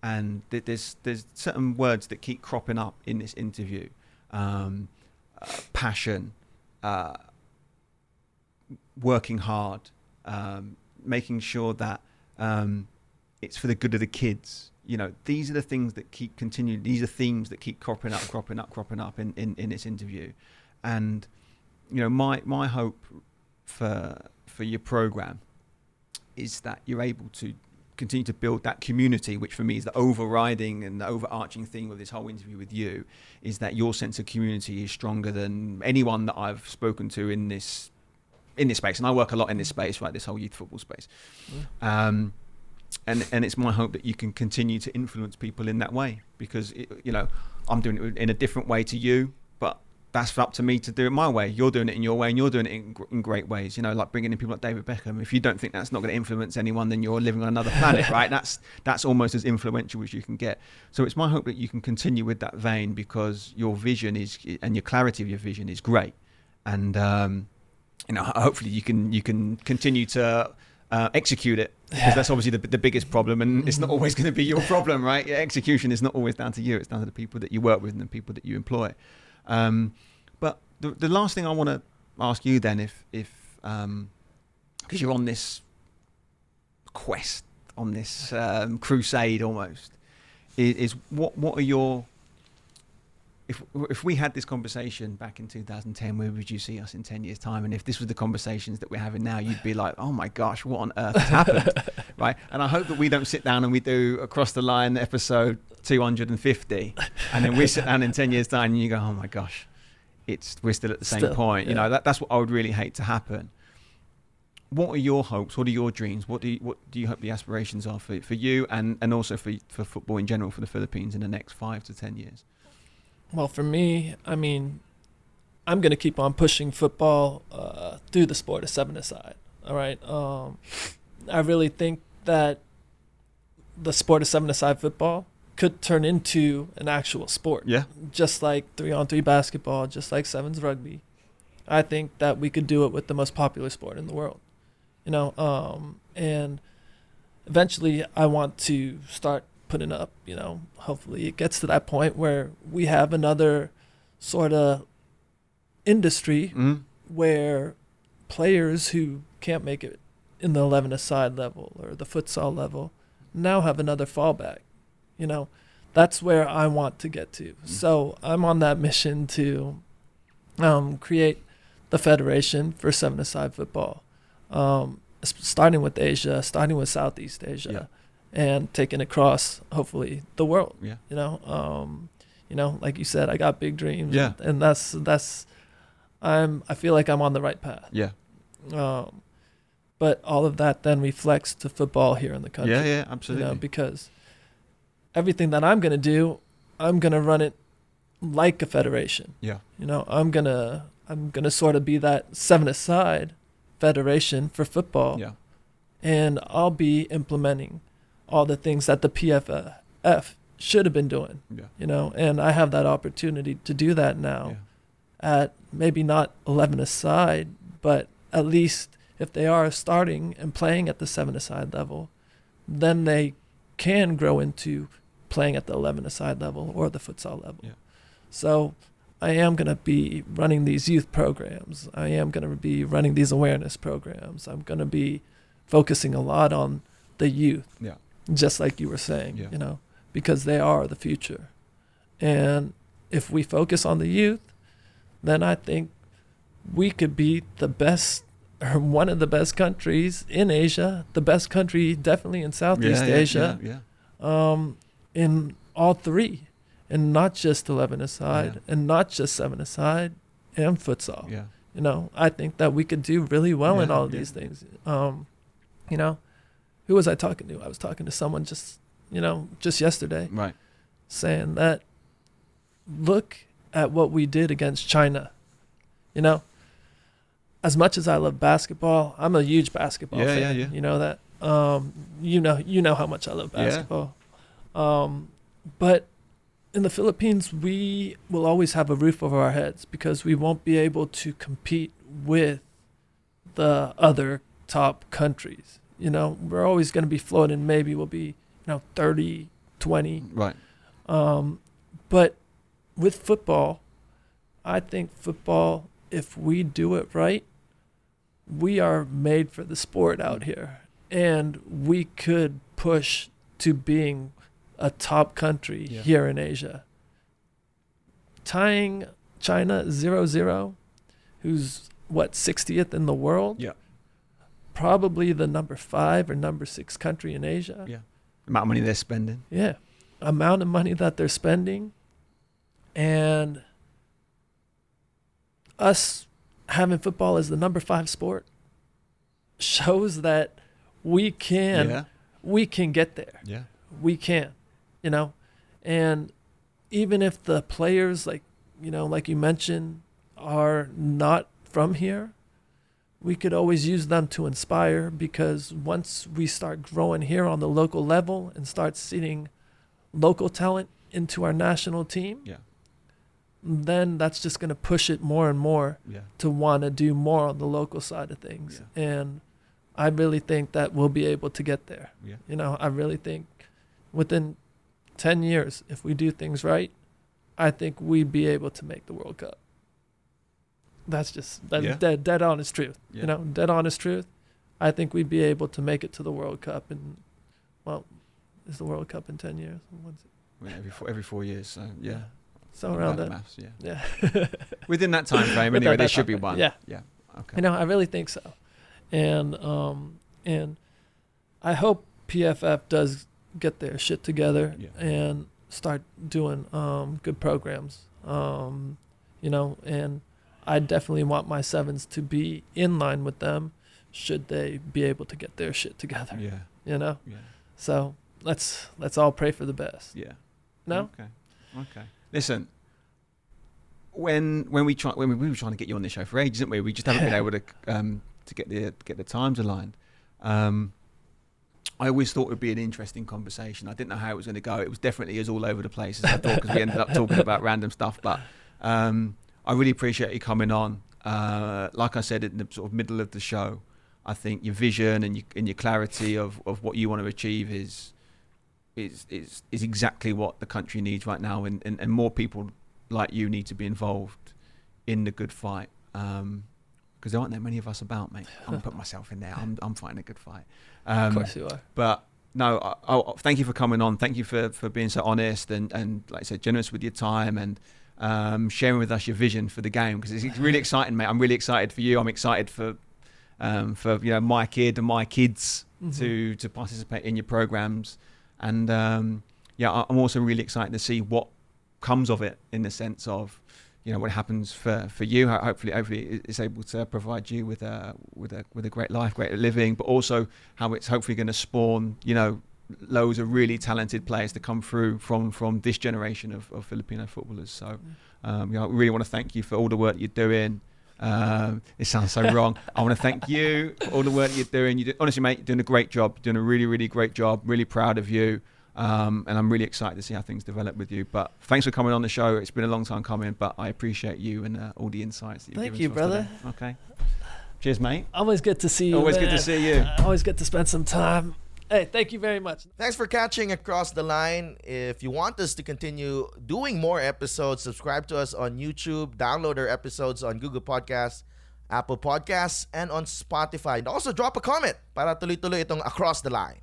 And th- there's there's certain words that keep cropping up in this interview: um, uh, passion, uh, working hard, um, making sure that um, it's for the good of the kids. You know, these are the things that keep continuing. These are themes that keep cropping up, cropping up, cropping up in, in, in this interview. And you know, my my hope for for your program is that you're able to continue to build that community, which for me is the overriding and the overarching theme of this whole interview with you, is that your sense of community is stronger than anyone that I've spoken to in this in this space. And I work a lot in this space, right? This whole youth football space. Yeah. Um, and and it's my hope that you can continue to influence people in that way because it, you know I'm doing it in a different way to you, that's up to me to do it my way. You're doing it in your way, and you're doing it in, in great ways. You know, like bringing in people like David Beckham. If you don't think that's not going to influence anyone, then you're living on another planet, right? That's that's almost as influential as you can get. So it's my hope that you can continue with that vein because your vision is and your clarity of your vision is great, and um, you know, hopefully you can you can continue to. Uh, execute it because that's obviously the, the biggest problem and it's not always going to be your problem right your execution is not always down to you it's down to the people that you work with and the people that you employ um, but the, the last thing I want to ask you then, if if because um, you're on this quest, on this um, crusade almost, is, is, what what are your if if we had this conversation back in 2010, where would you see us in 10 years' time? And if this was the conversations that we're having now, you'd be like, "Oh my gosh, what on earth has happened?" right? And I hope that we don't sit down and we do across the line episode 250, and then we sit down in 10 years' time and you go, "Oh my gosh, it's we're still at the same still, point." You know, that, that's what I would really hate to happen. What are your hopes? What are your dreams? What do you, what do you hope the aspirations are for for you and and also for for football in general for the Philippines in the next five to 10 years? Well, for me, I mean, I'm going to keep on pushing football uh, through the sport of seven aside. All right. Um, I really think that the sport of seven aside football could turn into an actual sport. Yeah. Just like three on three basketball, just like sevens rugby. I think that we could do it with the most popular sport in the world. You know, um, and eventually I want to start putting up. You know, hopefully it gets to that point where we have another sort of industry mm. where players who can't make it in the 11 aside level or the futsal level now have another fallback. You know, that's where I want to get to. Mm. So I'm on that mission to um, create the federation for seven aside football, um, starting with Asia, starting with Southeast Asia. Yeah and taken across hopefully the world. Yeah. You know, um, you know, like you said, I got big dreams. Yeah. And that's that's I'm I feel like I'm on the right path. Yeah. Um, but all of that then reflects to football here in the country. Yeah, yeah, absolutely. You know, because everything that I'm gonna do, I'm gonna run it like a federation. Yeah. You know, I'm gonna I'm gonna sort of be that seven aside federation for football. Yeah. And I'll be implementing all the things that the PFF should have been doing. Yeah. You know, and I have that opportunity to do that now yeah. at maybe not 11 aside, but at least if they are starting and playing at the 7 aside level, then they can grow into playing at the 11 aside level or the futsal level. Yeah. So I am going to be running these youth programs. I am going to be running these awareness programs. I'm going to be focusing a lot on the youth. Yeah just like you were saying, yeah. you know, because they are the future. And if we focus on the youth, then I think we could be the best or one of the best countries in Asia, the best country definitely in Southeast yeah, yeah, Asia, yeah, Um, in all three, and not just 11 aside, and not just seven aside, and futsal. Yeah. You know, I think that we could do really well in all of these things. Um, you know, who was I talking to? I was talking to someone just, you know, just yesterday. Right. Saying that look at what we did against China. You know, as much as I love basketball, I'm a huge basketball yeah, fan. Yeah, yeah. You know that. Um, you know, you know how much I love basketball. Um, but in the Philippines, we will always have a roof over our heads because we won't be able to compete with the other top countries You know, we're always going to be floating. Maybe we'll be, you know, 30, 20. Right. Um, but with football, I think football, if we do it right, we are made for the sport out here. And we could push to being a top country Yeah. here in Asia. Tying China 0 0, who's what, 60th in the world? Yeah. Probably the number five or number six country in Asia. Yeah. Amount of money they're spending. Yeah. Amount of money that they're spending and us having football as the number 5 sport shows that we can yeah. we can get there. Yeah. We can. You know. And even if the players like you know like you mentioned are not from here, we could always use them to inspire because once we start growing here on the local level and start seeding local talent into our national team, Yeah. then that's just going to push it more and more Yeah. to want to do more on the local side of things. And I really think that we'll be able to get there. Yeah. You know, I really think within 10 years, if we do things right, I think we'd be able to make the World Cup. That's just that's Yeah. dead, dead honest truth. Yeah. You know, dead honest truth. I think we'd be able to make it to the World Cup in, well, is the World Cup in 10 years? When's it? Mean, every four, every four years. So yeah. So around that. maths, yeah. Yeah. Within that time frame, anyway, that there should be one. yeah. Yeah. Okay. You know, I really think so. And um and I hope PFF does get their shit together Yeah. and start doing um good programs. Um you know, and I definitely want my sevens to be in line with them should they be able to get their shit together, Yeah. you know? Yeah. So, let's let's all pray for the best. Yeah. No? Okay. Okay. Listen. When when we try when we, we were trying to get you on the show for ages, didn't we? We just haven't been able to um to get the get the times aligned. Um, I always thought it would be an interesting conversation. I didn't know how it was going to go. It was definitely as all over the place as I thought because we ended up talking about random stuff. But um, I really appreciate you coming on. Uh, like I said in the sort of middle of the show, I think your vision and your, and your clarity of, of what you want to achieve is is is is exactly what the country needs right now, and, and, and more people like you need to be involved in the good fight. because there aren't that many of us about, mate. I'm put myself in there. I'm I'm fighting a good fight. Um, of course you are. but no, I, I, thank you for coming on. Thank you for, for being so honest and, and like I said, generous with your time and um, sharing with us your vision for the game because it's really exciting, mate. I'm really excited for you. I'm excited for um, for you know my kid and my kids Mhm. to to participate in your programs, and um, yeah, I'm also really excited to see what comes of it in the sense of you know what happens for for you. Hopefully, hopefully it- it's able to provide you with a with a with a great life, great living, but also how it's hopefully going to spawn you know loads of really talented players to come through from from this generation of, of Filipino footballers. So um, you know, I really want to thank you for all the work you're doing. Um, it sounds so wrong. I want to thank you for all the work you're doing. You do, honestly, mate, you're doing a great job. You're doing a really, really great job. Really proud of you. Um, and I'm really excited to see how things develop with you. But thanks for coming on the show. It's been a long time coming, but I appreciate you and uh, all the insights that you've Thank given you, to us brother. today. Okay. Cheers, mate. Always good to see you. Always good to see you. I always good to spend some time. Hey, thank you very much. Thanks for catching Across the Line. If you want us to continue doing more episodes, subscribe to us on YouTube, download our episodes on Google Podcasts, Apple Podcasts, and on Spotify. And also drop a comment para tuloy-tuloy itong Across the Line.